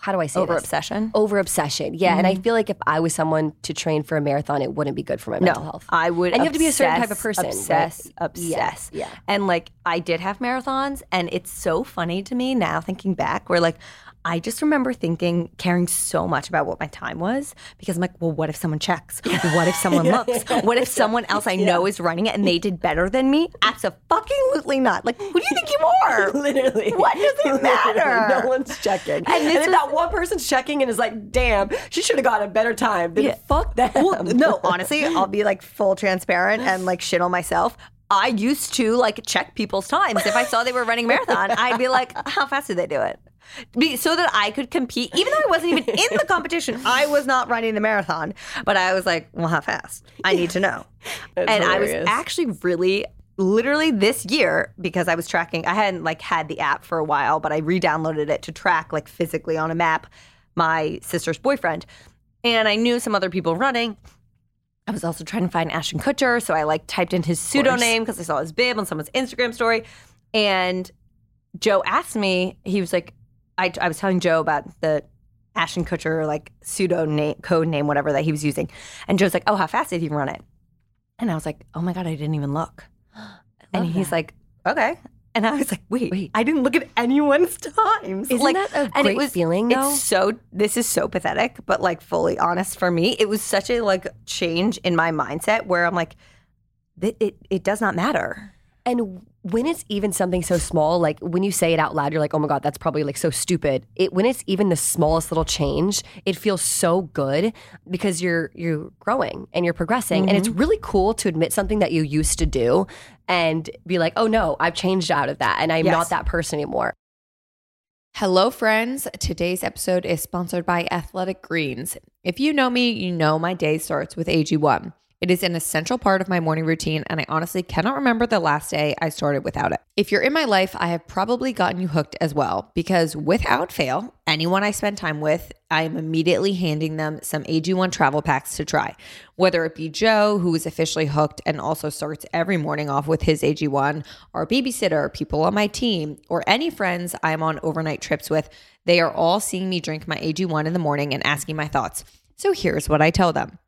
how do I say Over this? obsession. Over obsession. Yeah. And I mm-hmm. feel like if I was someone to train for a marathon, it wouldn't be good for my mental health. I would. And you have to be a certain type of obsess, person, right? Obsess, Yeah, obsess. yeah. And like I did have marathons, and it's so funny to me now thinking back, where like I just remember thinking, caring so much about what my time was because I'm like, well, what if someone checks? What if someone *laughs* looks? What if someone else I know is running it and they did better than me? Absolutely not. Like, who do you think you are? *laughs* Literally. What does it matter? no one's checking. And, And if was- that one person's checking and is like, damn, she should have gotten a better time, then Yeah. fuck them. Well, no, honestly, *laughs* I'll be like full transparent and like shit on myself. I used to like check people's times. If I saw they were running a marathon, I'd be like, how fast did they do it? Be, so that I could compete, even though I wasn't even in the competition. *laughs* I was not running the marathon, but I was like, well, how fast? I need to know. *laughs* and I was actually really literally this year because I was tracking. I hadn't like had the app for a while, but I re-downloaded it to track like physically on a map my sister's boyfriend, and I knew some other people running. I was also trying to find Ashton Kutcher, so I like typed in his pseudonym because I saw his bib on someone's Instagram story, and Joe asked me. He was like, I, I was telling Joe about the Ashton Kutcher like pseudo name, code name, whatever that he was using, and Joe's like, "Oh, how fast did he run it?" And I was like, "Oh my god, I didn't even look." *gasps* And he's like, "Okay." And I was like, wait, wait, I didn't look at anyone's *laughs* times. Isn't like, that a and great it was, feeling, though? It's so, this is so pathetic, but like fully honest for me. It was such a like change in my mindset where I'm like, it, it, it does not matter. And when it's even something so small, like when you say it out loud, you're like, oh my God, that's probably like so stupid. It when it's even the smallest little change, it feels so good because you're you're growing and you're progressing. And it's mm-hmm. really cool to admit something that you used to do and be like, oh no, I've changed out of that and I'm Yes. not that person anymore. Hello, friends. Today's episode is sponsored by Athletic Greens. If you know me, you know my day starts with AG1. It is an essential part of my morning routine, and I honestly cannot remember the last day I started without it. If you're in my life, I have probably gotten you hooked as well, because without fail, anyone I spend time with, I am immediately handing them some AG1 travel packs to try. Whether it be Joe, who is officially hooked and also starts every morning off with his AG1, our babysitter, people on my team, or any friends I'm on overnight trips with, they are all seeing me drink my AG1 in the morning and asking my thoughts. So here's what I tell them.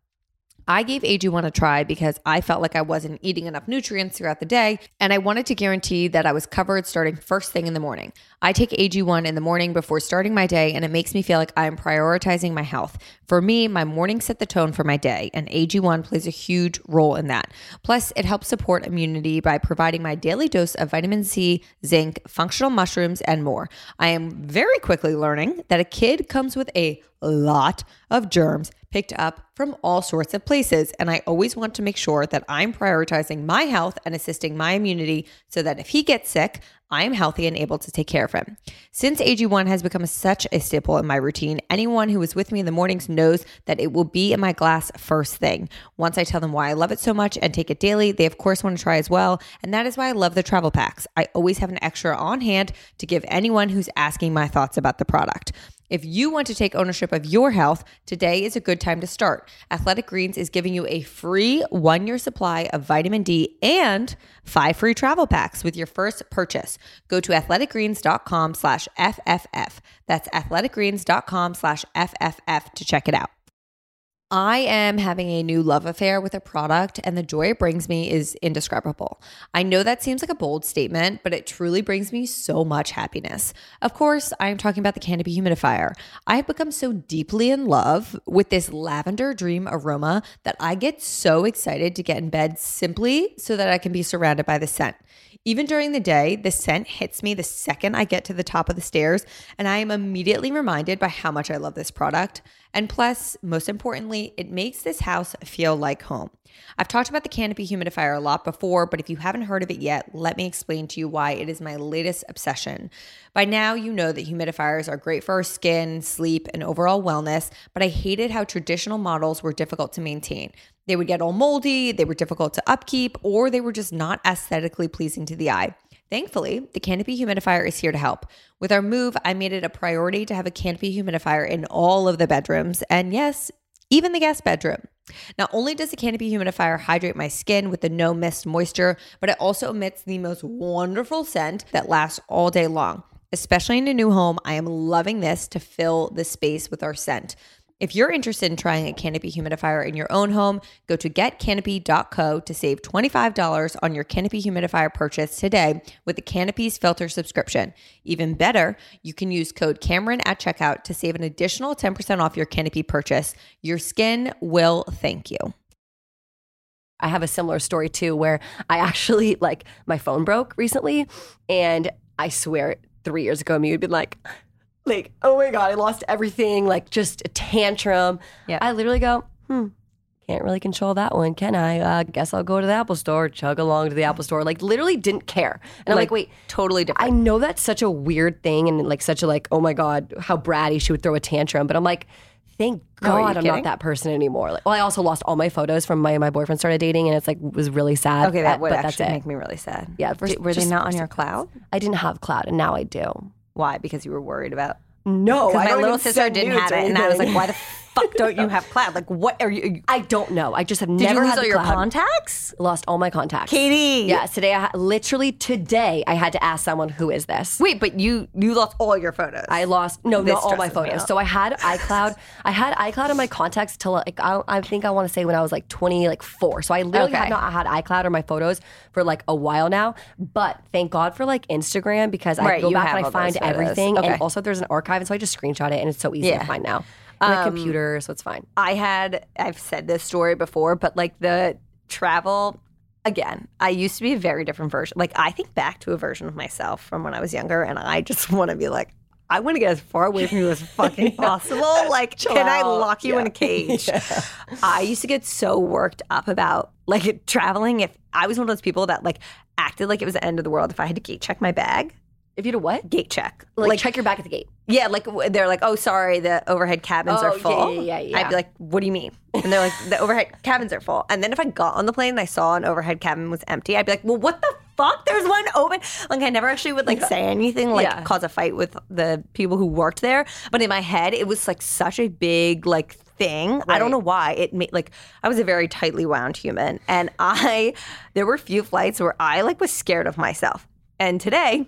I gave AG1 a try because I felt like I wasn't eating enough nutrients throughout the day, and I wanted to guarantee that I was covered starting first thing in the morning. I take AG1 in the morning before starting my day, and it makes me feel like I am prioritizing my health. For me, my mornings set the tone for my day, and AG1 plays a huge role in that. Plus, it helps support immunity by providing my daily dose of vitamin C, zinc, functional mushrooms, and more. I am very quickly learning that a kid comes with a lot of germs picked up from all sorts of places. And I always want to make sure that I'm prioritizing my health and assisting my immunity so that if he gets sick, I am healthy and able to take care of him. Since AG1 has become such a staple in my routine, anyone who is with me in the mornings knows that it will be in my glass first thing. Once I tell them why I love it so much and take it daily, they of course want to try as well. And that is why I love the travel packs. I always have an extra on hand to give anyone who's asking my thoughts about the product. If you want to take ownership of your health, today is a good time to start. Athletic Greens is giving you a free one year supply of vitamin D and five free travel packs with your first purchase. Go to athleticgreens.com slash FFF. That's athleticgreens.com slash FFF to check it out. I am having a new love affair with a product, and the joy it brings me is indescribable. I know that seems like a bold statement, but it truly brings me so much happiness. Of course, I am talking about the Canopy humidifier. I have become so deeply in love with this lavender dream aroma that I get so excited to get in bed simply so that I can be surrounded by the scent. Even during the day, the scent hits me the second I get to the top of the stairs, and I am immediately reminded by how much I love this product. And plus, most importantly, it makes this house feel like home. I've talked about the Canopy humidifier a lot before, but if you haven't heard of it yet, let me explain to you why it is my latest obsession. By now, you know that humidifiers are great for our skin, sleep, and overall wellness, but I hated how traditional models were difficult to maintain. They would get all moldy, they were difficult to upkeep, or they were just not aesthetically pleasing to the eye. Thankfully, the Canopy humidifier is here to help. With our move, I made it a priority to have a Canopy humidifier in all of the bedrooms, and yes, even the guest bedroom. Not only does the Canopy humidifier hydrate my skin with the no mist moisture, but it also emits the most wonderful scent that lasts all day long. Especially in a new home, I am loving this to fill the space with our scent. If you're interested in trying a Canopy humidifier in your own home, go to getcanopy.co to save $25 on your Canopy humidifier purchase today with the Canopy's filter subscription. Even better, you can use code Cameron at checkout to save an additional 10% off your Canopy purchase. Your skin will thank you. I have a similar story too, where I actually like my phone broke recently, and I swear three years ago, me would be like, like, oh my god, I lost everything, like just a tantrum. Yeah. I literally go, hmm, can't really control that one, can I? Uh, guess I'll go to the Apple Store, chug along to the Apple Store. Like literally didn't care, and I'm like, wait, totally different. I know that's such a weird thing, and like such a like, oh my god, how bratty she would throw a tantrum, but I'm like. thank God I'm not that person anymore. Like, well, I also lost all my photos from my my boyfriend started dating, and it's like was really sad. Okay, that would but that's actually it. make me really sad. Yeah, first- Did- were they not on your cloud? I didn't have cloud, and now I do. Why? Because you were worried about. No, Because my little sister didn't have it, and I was like, "Why the fuck don't you have cloud? Like, what are you?" I don't know. I just have Did never you lose had all the your cloud. contacts? Lost all my contacts. Katie. Yeah, today I ha- literally today I had to ask someone who is this. Wait, but you you lost all your photos. I lost no, This not all my stresses me photos. out. So I had iCloud. I had iCloud in my contacts till like I, I think I want to say when I was like twenty, like four. So I literally have not had iCloud or my photos for like a while now. But thank God for like Instagram because I Right, go you back have and I all those find photos. everything. Okay. And also there's an archive, and so I just screenshot it, and it's so easy Yeah. to find now. On a um, computer, so it's fine. I had I've said this story before, but like the travel again, I used to be a very different version. Like I think back to a version of myself from when I was younger and I just *laughs* want to be like I want to get as far away from you as fucking *laughs* *laughs* possible. Like, Chill can I lock you in a Yeah. cage? I used to get so worked up about like traveling. If I was one of those people that like acted like it was the end of the world if I had to gate check my bag, If you do what? gate check. Like, check your back at the gate. Yeah, like they're like, oh, sorry, the overhead cabins Oh, are full. yeah, yeah, yeah. I'd be like, what do you mean? And they're like, the overhead *laughs* cabins are full. And then if I got on the plane and I saw an overhead cabin was empty, I'd be like, well, what the fuck? There's one open. Like I never actually would like say anything, like Yeah. cause a fight with the people who worked there. But in my head, it was like such a big like thing. I don't know why it made like I was a very tightly wound human, and *laughs* I there were few flights where I like was scared of myself. And today,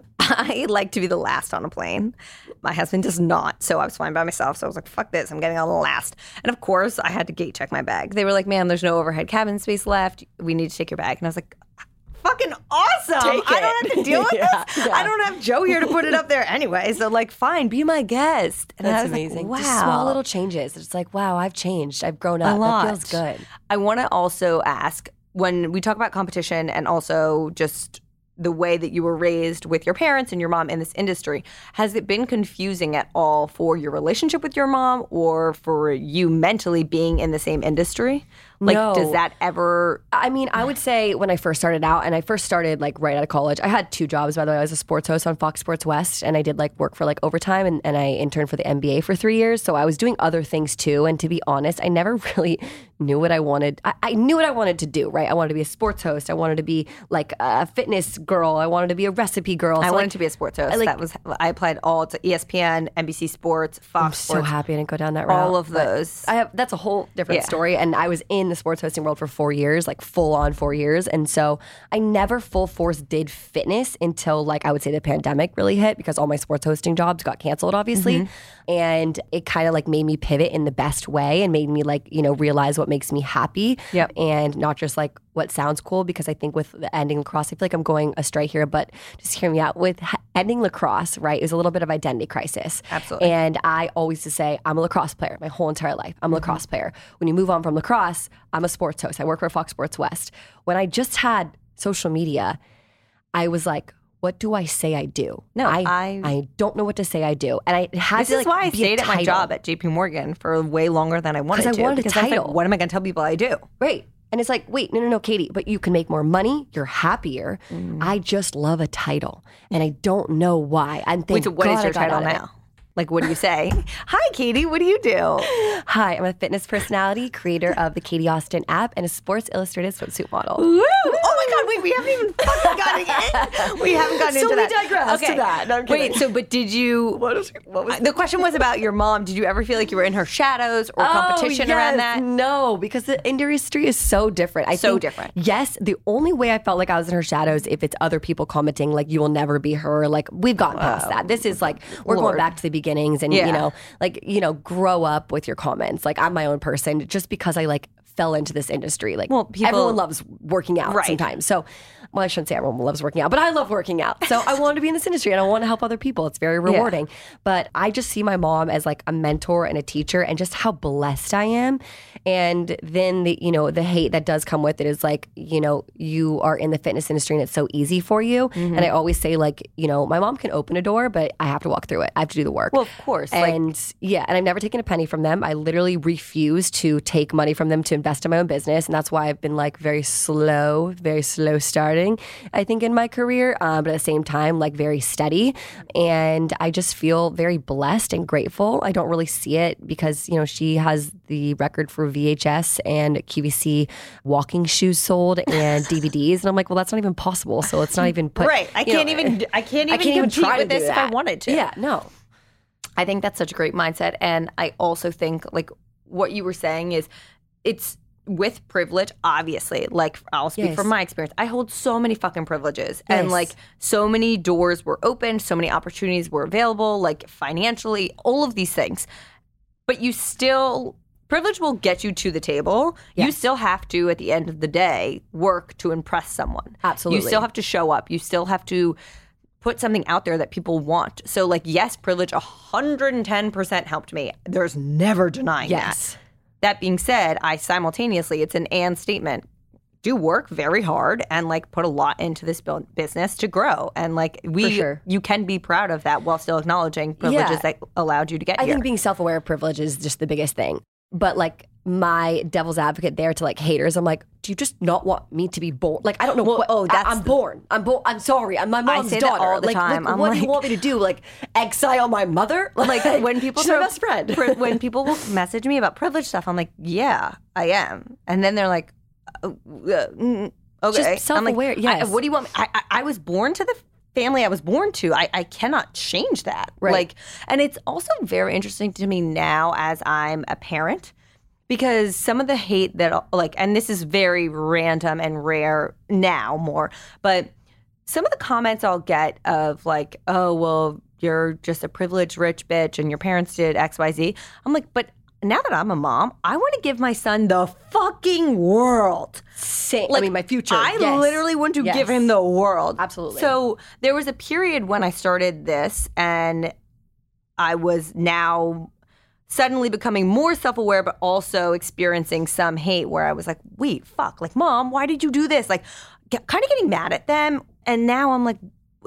*laughs* I like to be the last on a plane. My husband does not, so I was flying by myself. So I was like, "Fuck this! I'm getting on the last." And of course, I had to gate check my bag. They were like, "Ma'am, there's no overhead cabin space left. We need to take your bag." And I was like, "Fucking awesome! Take I don't it. have to *laughs* deal with Yeah, this. yeah. I don't have Joe here to put it up there anyway. So like, fine, be my guest." And That's was like, amazing. wow, Just small little changes. It's like, wow, I've changed. I've grown up. a lot. That feels good. I want to also ask when we talk about competition and also just the way that you were raised with your parents and your mom in this industry, has it been confusing at all for your relationship with your mom or for you mentally being in the same industry? Like, No. does that ever? I mean, I would say when I first started out, and I first started like right out of college, I had two jobs, by the way. I was a sports host on Fox Sports West, and I did like work for like overtime, and, and I interned for the NBA for three years. So I was doing other things too. And to be honest, I never *laughs* really knew what I wanted. I, I knew what I wanted to do, right? I wanted to be a sports host. I wanted to be like a fitness girl. I wanted to be a recipe girl. I wanted like, to be a sports host. I, like- that was I applied all to ESPN, NBC Sports, Fox I'm so Sports. happy I didn't go down that route. all of those. I have that's a whole different Yeah. story. And I was in the sports hosting world for four years, like full on four years. And so I never full force did fitness until like I would say the pandemic really hit because all my sports hosting jobs got canceled, obviously. Mm-hmm. And it kind of like made me pivot in the best way and made me like, you know, realize what makes me happy. Yep. And not just like what sounds cool because I think with the ending lacrosse, I feel like I'm going astray here, but just hear me out. With ending lacrosse, right, is a little bit of identity crisis. Absolutely. And I always to say, I'm a lacrosse player my whole entire life. I'm a Mm-hmm. lacrosse player. When you move on from lacrosse, I'm a sports host. I work for Fox Sports West. When I just had social media, I was like, what do I say I do? No, I, I- I don't know what to say I do. And I had This to is like, why I stayed at my job at JP Morgan for way longer than I wanted. I to. wanted a because I was like, title. what am I going to tell people I do? Right. And it's like, wait, no, no, no, Katie, but you can make more money. You're happier. Mm. I just love a title. And I don't know why. And Wait, thank so what is God I your title now? Like, what do you say? *laughs* Hi, Katie. What do you do? Hi, I'm a fitness personality, creator of the Katie Austin app, and a Sports Illustrated swimsuit model. Woo! Oh my God! Wait, we haven't even fucking gotten in. We haven't gotten So into we that. digress to that. No, I'm Wait. So, but did you? What, is, what was the question? Was about your mom. Did you ever feel like you were in her shadows or oh, competition Oh, around that? No, because the industry is so different. I So think, different. Yes, the only way I felt like I was in her shadows if it's other people commenting like you will never be her. Like we've gotten past that. This is like we're Lord. going back to the beginnings, and Yeah. you know, like you know, grow up with your comments. Like I'm my own person, just because I like fell into this industry. Like Well, people- everyone loves working out Right. sometimes. So, well, I shouldn't say everyone loves working out, but I love working out. So I wanted to be in this industry and I want to help other people. It's very rewarding. But I just see my mom as like a mentor and a teacher and just how blessed I am. And then the, you know, the hate that does come with it is like, you know, you are in the fitness industry and it's so easy for you. Mm-hmm. And I always say like, you know, my mom can open a door, but I have to walk through it. I have to do the work. Well, of course, like- And yeah, and I've never taken a penny from them. I literally refuse to take money from them to invest in my own business. And that's why I've been like very slow, very slow started footing, I think, in my career, uh, but at the same time, like very steady. And I just feel very blessed and grateful. I don't really see it because, you know, she has the record for VHS and QVC walking shoes sold and *laughs* DVDs. And I'm like, well, that's not even possible. So it's not even put. right. I can't even. I can't even I can't even compete try to with do this if I wanted to. Yeah, no. I think that's such a great mindset. And I also think like what you were saying is it's with privilege, obviously. Like I'll speak Yes. from my experience. I hold so many fucking privileges. And like so many doors were open, so many opportunities were available, like financially, all of these things. But you still privilege will get you to the table. You still have to, at the end of the day, work to impress someone. Absolutely. You still have to show up. You still have to put something out there that people want. So, like, yes, privilege 110% helped me. There's never denying Yes. that. That being said, I simultaneously, it's an and statement. Do work very hard and like put a lot into this bu- business to grow. And like we, sure. you can be proud of that while still acknowledging privileges Yeah. that allowed you to get I here. think being self aware of privilege is just the biggest thing. But like my devil's advocate there to like haters, I'm like, do you just not want me to be born? Like I don't know. Well, what, oh, that's I, am born. I'm born. I'm sorry. I'm my mom's daughter. all the like, time. like, what do you want me to do? Like exile my mother? *laughs* like when people she's my best friend. *laughs* when people will message me about privilege stuff, I'm like, yeah, I am, and then they're like, uh, uh, mm, okay, Just I'm like, self-aware, I- what do you want? I, I, I was born to the family I was born to. I, I cannot change that. Right. Like, and it's also very interesting to me now as I'm a parent. Because some of the hate that, like, and this is very random and rare now more, but some of the comments I'll get of like, oh, well, you're just a privileged rich bitch and your parents did XYZ. I'm like, but now that I'm a mom, I want to give my son the fucking world. Same. I mean, my future. I Yes. literally want to Yes. give him the world. Absolutely. So there was a period when I started this and I was now suddenly becoming more self-aware but also experiencing some hate where I was like, "Wait, fuck. Like, mom, why did you do this?" Like kind of getting mad at them and now I'm like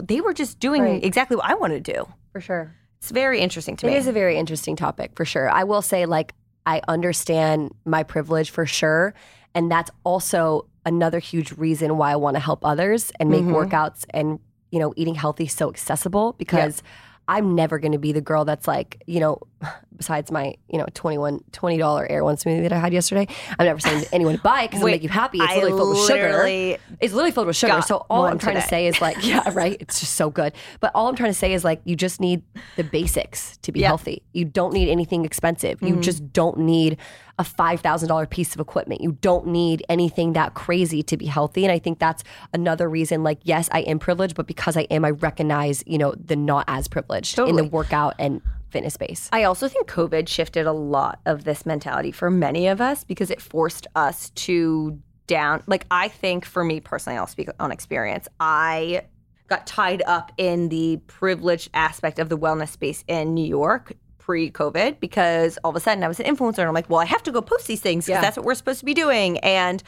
they were just doing Right. exactly what I want to do. for sure. It's very interesting to It me. It is a very interesting topic for sure. I will say, like, I understand my privilege for sure. And that's also another huge reason why I want to help others and make Mhm. workouts and, you know, eating healthy so accessible because I'm never going to be the girl that's like, you know, *sighs* besides my, you know, 21 $20 Erewhon smoothie that I had yesterday, I'm never saying to *sighs* anyone to buy it because it'll make you happy. It's I literally filled with sugar. It's literally filled with sugar. So all I'm trying to say is like, *laughs* yeah, right. It's just so good. But all I'm trying to say is like, you just need the basics to be healthy. You don't need anything expensive. Mm-hmm. You just don't need a five thousand dollar piece of equipment. You don't need anything that crazy to be healthy. And I think that's another reason. Like, yes, I am privileged, but because I am, I recognize you know the not as privileged in the workout and fitness space. I also think COVID shifted a lot of this mentality for many of us because it forced us to down. Like, I think for me personally, I'll speak on experience. I got tied up in the privileged aspect of the wellness space in New York pre COVID because all of a sudden I was an influencer and I'm like, well, I have to go post these things because Yeah. that's what we're supposed to be doing. And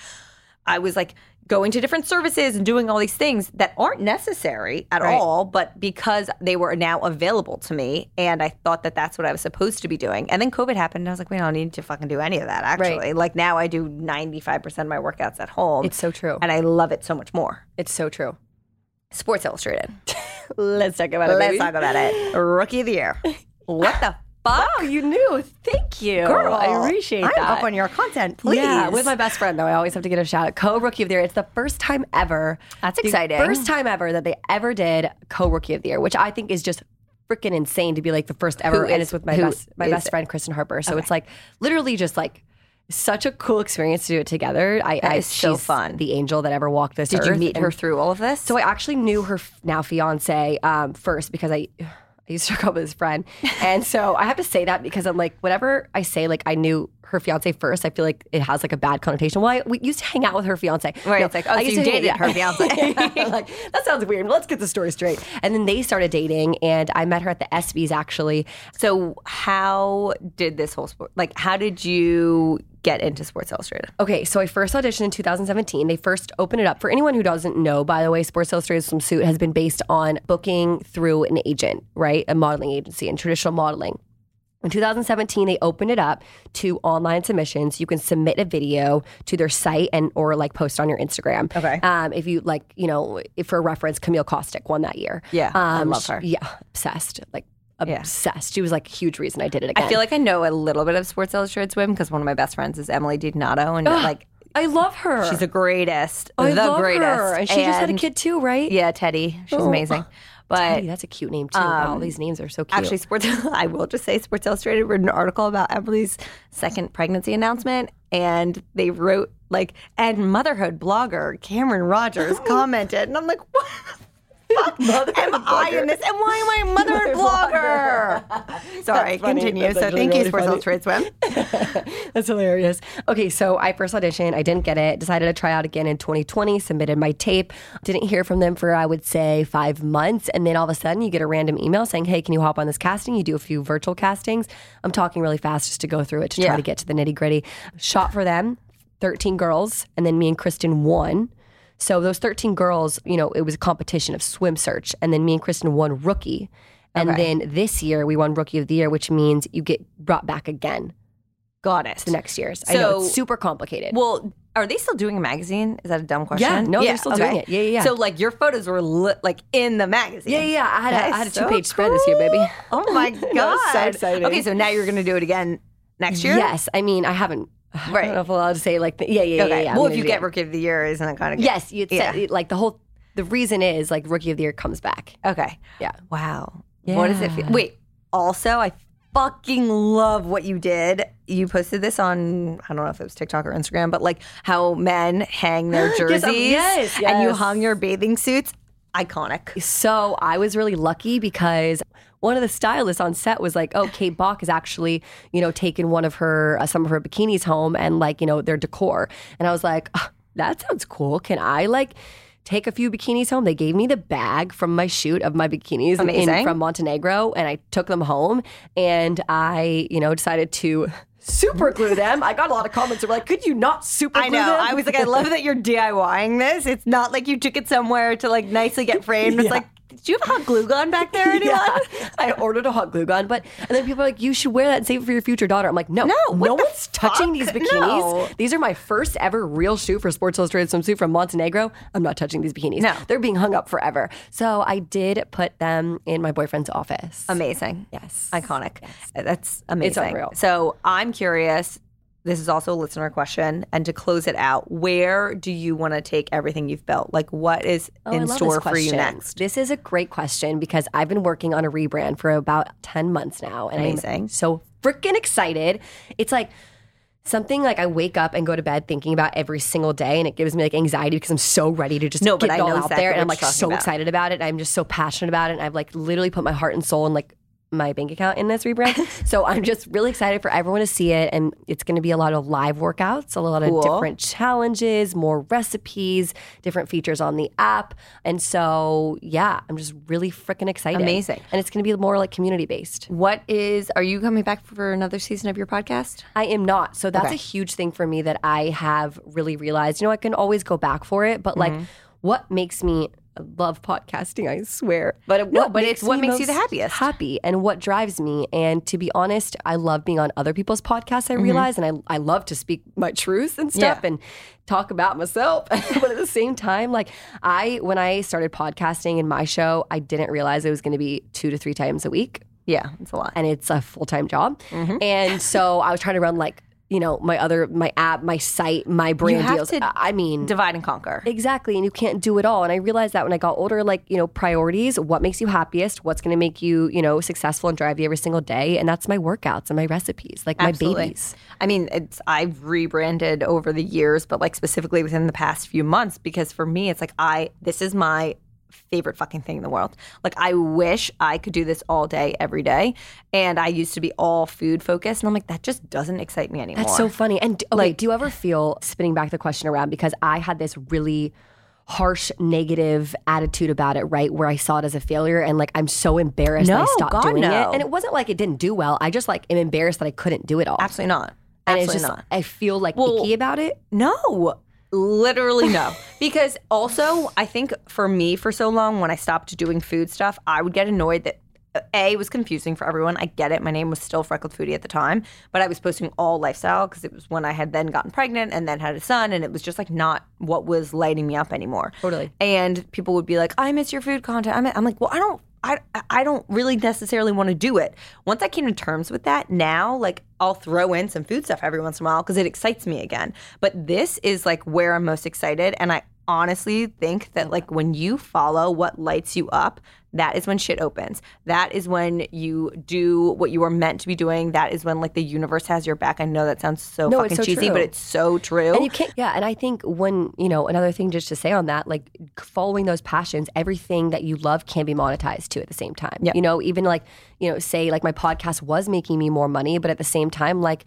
I was like going to different services and doing all these things that aren't necessary at Right. all, but because they were now available to me, and I thought that that's what I was supposed to be doing. And then COVID happened, and I was like, I don't need to fucking do any of that. Actually, like now I do ninety five percent of my workouts at home. It's so true. and I love it so much more. It's so true. Sports Illustrated. *laughs* Let's talk about it. Let's baby. talk about it. Rookie of the year. *laughs* What the Oh, you knew. Thank you, Girl, I appreciate I'm that. up on your content, please. Yeah, with my best friend though. I always have to get a shout out. Co Rookie of the Year. It's the first time ever. That's the exciting. First time ever that they ever did Co Rookie of the Year, which I think is just freaking insane to be like the first ever. Who and is- it's with my best my best it? friend Christen Harper. So it's like literally just like such a cool experience to do it together. I, I is so she's fun. The angel that ever walked this Did you meet and- her through all of this? so I actually knew her now fiance um, first because I. I used to hook up with his friend. And so I have to say that because I'm like, whatever I say, like I knew her fiance first, I feel like it has like a bad connotation. Well, I, we used to hang out with her fiance. Right, it's like, oh, I so used you to- dated her fiance. *laughs* Yeah, like, that sounds weird. Let's get the story straight. And then they started dating, and I met her at the ESPYs actually. So how did this whole sport like how did you get into Sports Illustrated? Okay, so I first auditioned in 2017. They first opened it up. For anyone who doesn't know, by the way, Sports Illustrated Swimsuit has been based on booking through an agent, right? A modeling agency and traditional modeling. In 2017, they opened it up to online submissions. You can submit a video to their site and or like post on your Instagram. Okay. Um, if you like, you know, if for reference, Camille Kostek won that year. Yeah, I Um, love sh- her. Yeah, obsessed. Like Yeah. obsessed. She was like a huge reason I did it again. I feel like I know a little bit of Sports Illustrated Swim because one of my best friends is Emily DiDonato, and like I love her. she's the greatest, I the love greatest. her. And she just had a kid too, right? Yeah, Teddy. She's Oh. amazing. But Teddy, that's a cute name too. wow, um, these names are so cute. Actually, Sports. *laughs* I will just say, Sports Illustrated wrote an article about Emily's second pregnancy announcement, and they wrote like, and motherhood blogger Cameron Rogers *laughs* commented, and I'm like, what? *laughs* Fuck, am I in this? And why am I a *laughs* mother blogger? Sorry, funny. continue. That's so thank you, really Sports funny. Illustrated Swim. *laughs* That's hilarious. Okay, so I first auditioned. I didn't get it. Decided to try out again in 2020. Submitted my tape. Didn't hear from them for I would say five months, and then all of a sudden you get a random email saying, "Hey, can you hop on this casting?" You do a few virtual castings. I'm talking really fast just to go through it to try Yeah. to get to the nitty gritty. Shot for them, 13 girls, and then me and Christen won. So those 13 girls, you know, it was a competition of swim search, and then me and Christen won rookie. And Okay. then this year we won rookie of the year, which means you get brought back again Got it. the next years. I know it's So- super complicated. Well, are they still doing a magazine? Is that a dumb question? Yeah, no, they're still doing it. Yeah, yeah, yeah. So like your photos were li- like in the magazine. yeah, yeah, yeah. I had That a, had a so two page spread this year, baby. Oh my *laughs* god, so exciting. Okay, so now you're gonna do it again next year. Yes, I mean I haven't. *sighs* I Right. don't know if I'm allowed to say like the, yeah, yeah, Okay. yeah, yeah. Well, if you get rookie of the year, isn't that kind of yes, you Yeah. like the whole. The reason is like rookie of the year comes back. Okay. Yeah. Wow. What does it feel? Yeah. Wait. Also, I fucking love what you did. You posted this on I don't know if it was TikTok or Instagram, but like how men hang their *gasps* jerseys. um, yes, And you yes. hung your bathing suits. Iconic. So I was really lucky because one of the stylists on set was like, "Oh, Kate Bock has actually, you know, taken one of her uh, some of her bikinis home and like, you know, their decor." And I was like, "Ah, "That sounds cool. Can I like?" Take a few bikinis home. They gave me the bag from my shoot of my bikinis in- from Montenegro, and I took them home. And I, you know, decided to super glue them. I got a lot of comments that were like, "Could you not super I know. them?" I was like, I love that you're DIYing this. It's not like you took it somewhere to like nicely get framed. *laughs* It's Yeah. like, did you have a hot glue gun back there, *laughs* anyone? Yeah. I ordered a hot glue gun, but and then people are like, "You should wear that and save it for your future daughter." I'm like, "No, No, no one's touching these bikinis. No. These are my first ever real shoot for Sports Illustrated swimsuit from Montenegro. I'm not touching these bikinis. No. they're being hung up forever." So I did put them in my boyfriend's office. Amazing. Yes, Iconic. That's amazing. It's unreal. So I'm curious. This is also a listener question. And to close it out, where do you want to take everything you've built? Like, what is Oh, in store for you next? This is a great question because I've been working on a rebrand for about 10 months now. And Amazing. I'm so freaking excited. It's like something like I wake up and go to bed thinking about every single day and it gives me like anxiety because I'm so ready to just No, get but it I all know out exactly there and I'm like so about. excited about it. And I'm just so passionate about it. And I've like literally put my heart and soul in like my bank account in this rebrand. *laughs* so I'm just really excited for everyone to see it. And it's going to be a lot of live workouts, a lot Cool. of different challenges, more recipes, different features on the app. And so, yeah, I'm just really freaking excited. Amazing. And it's going to be more like community based. What is, are you coming back for another season of your podcast? I am not. So that's Okay. a huge thing for me that I have really realized. You know, I can always go back for it, but like, Mm-hmm. what makes me love podcasting? I swear. But No, but it's what makes you the happiest. Happy and what drives me. And to be honest, I love being on other people's podcasts. I realize, and I I love to speak my truth and stuff Mm-hmm. Yeah. and talk about myself. *laughs* but at the same time, like I when I started podcasting in my show, I didn't realize it was going to be two to three times a week Yeah, it's a lot. and it's a full time job. Mm-hmm. And so I was trying to run like, you know, my other, my app, my site, my brand deals. I mean, Divide and conquer. exactly. And you can't do it all. And I realized that when I got older, like, you know, priorities, what makes you happiest, what's going to make you, you know, successful and drive you every single day. And that's my workouts and my recipes, like my babies. I mean, it's I've rebranded over the years, but like specifically within the past few months, because for me, it's like I this is my favorite fucking thing in the world. Like I wish I could do this all day, every day. And I used to be all food focused, and I'm like, that just doesn't excite me anymore. That's so funny. And okay, Like- do you ever feel spinning back the question around because I had this really harsh negative attitude about it, right? Where I saw it as a failure and like I'm so embarrassed that I No, stopped God, doing no. it. And it wasn't like it didn't do well. I just like am embarrassed that I couldn't do it all. Absolutely not. And Absolutely it's just not. I feel like Well- icky about it. No, literally no. because also, I think for me, for so long, when I stopped doing food stuff, I would get annoyed that A was confusing for everyone. I get it. My name was still Freckled Foodie at the time, but I was posting all lifestyle because it was when I had then gotten pregnant and then had a son, and it was just like not what was lighting me up anymore. Totally. And people would be like, "I miss your food content." I'm, I'm like, well, I don't. I, I don't really necessarily want to do it. Once I came to terms with that, now like I'll throw in some food stuff every once in a while because it excites me again. But this is like where I'm most excited, and I honestly think that like when you follow what lights you up, that is when shit opens. That is when you do what you are meant to be doing. That is when like the universe has your back. I know that sounds so No, fucking so cheesy, true. but it's so true. And you can't, yeah. And I think when, you know, another thing just to say on that, like following those passions, everything that you love can be monetized too at the same time. Yep. You know, even like, you know, say like my podcast was making me more money, but at the same time, like,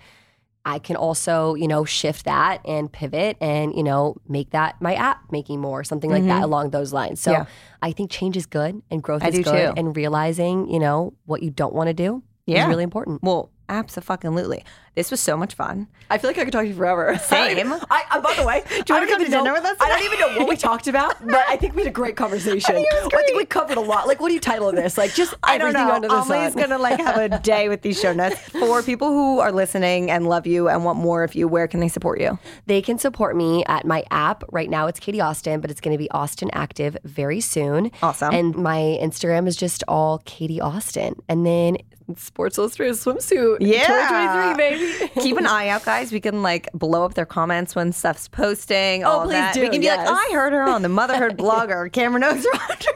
I can also, you know, shift that and pivot and, you know, make that my app making more, something like that along those lines. So Mm-hmm. Yeah. I think change is good and growth I is do good. too. And realizing, you know, what you don't want to do Yeah. is really important. well, absolutely. This was so much fun. I feel like I could talk to you forever. *laughs* Same. I, I, by the way, *laughs* do you wanna come to dinner with us I don't even know what we talked about, *laughs* but I think we had a great conversation. I think, we covered a lot. Like, what do you title this? Like, just I don't know. under the Amelie's sun. gonna like have a day with these show notes. For people who are listening and love you and want more of you, where can they support you? They can support me at my app. Right now, it's Katie Austin, but it's going to be Austin Active very soon. Awesome. And my Instagram is just all Katie Austin. And then Sports Illustrated swimsuit. Yeah. 2023, baby. *laughs* Keep an *laughs* eye out, guys. We can like blow up their comments when stuff's posting. Oh, all Oh, please that. do, We can be yes. like, I heard her on the Motherhood *laughs* blogger, Cameron Oaks Rogers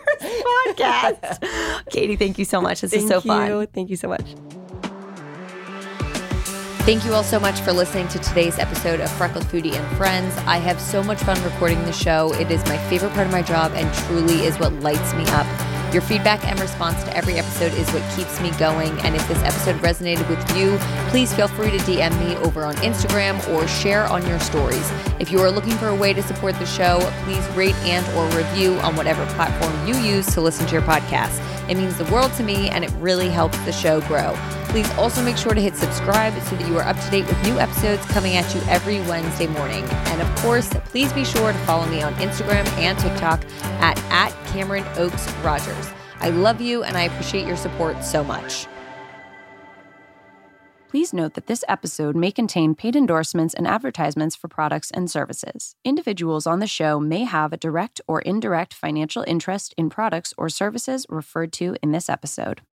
podcast. Katie, thank you so much. This is Thank so fun. Thank you so much. Thank you all so much for listening to today's episode of Freckled Foodie and Friends. I have so much fun recording the show. It is my favorite part of my job and truly is what lights me up. Your feedback and response to every episode is what keeps me going. And if this episode resonated with you, please feel free to DM me over on Instagram or share on your stories. If you are looking for a way to support the show, please rate and or review on whatever platform you use to listen to your podcast. It means the world to me and it really helps the show grow. Please also make sure to hit subscribe so that you are up to date with new episodes coming at you every Wednesday morning. And of course, please be sure to follow me on Instagram and TikTok at, at Cameron Oaks Rogers. I love you and I appreciate your support so much. Please note that this episode may contain paid endorsements and advertisements for products and services. Individuals on the show may have a direct or indirect financial interest in products or services referred to in this episode.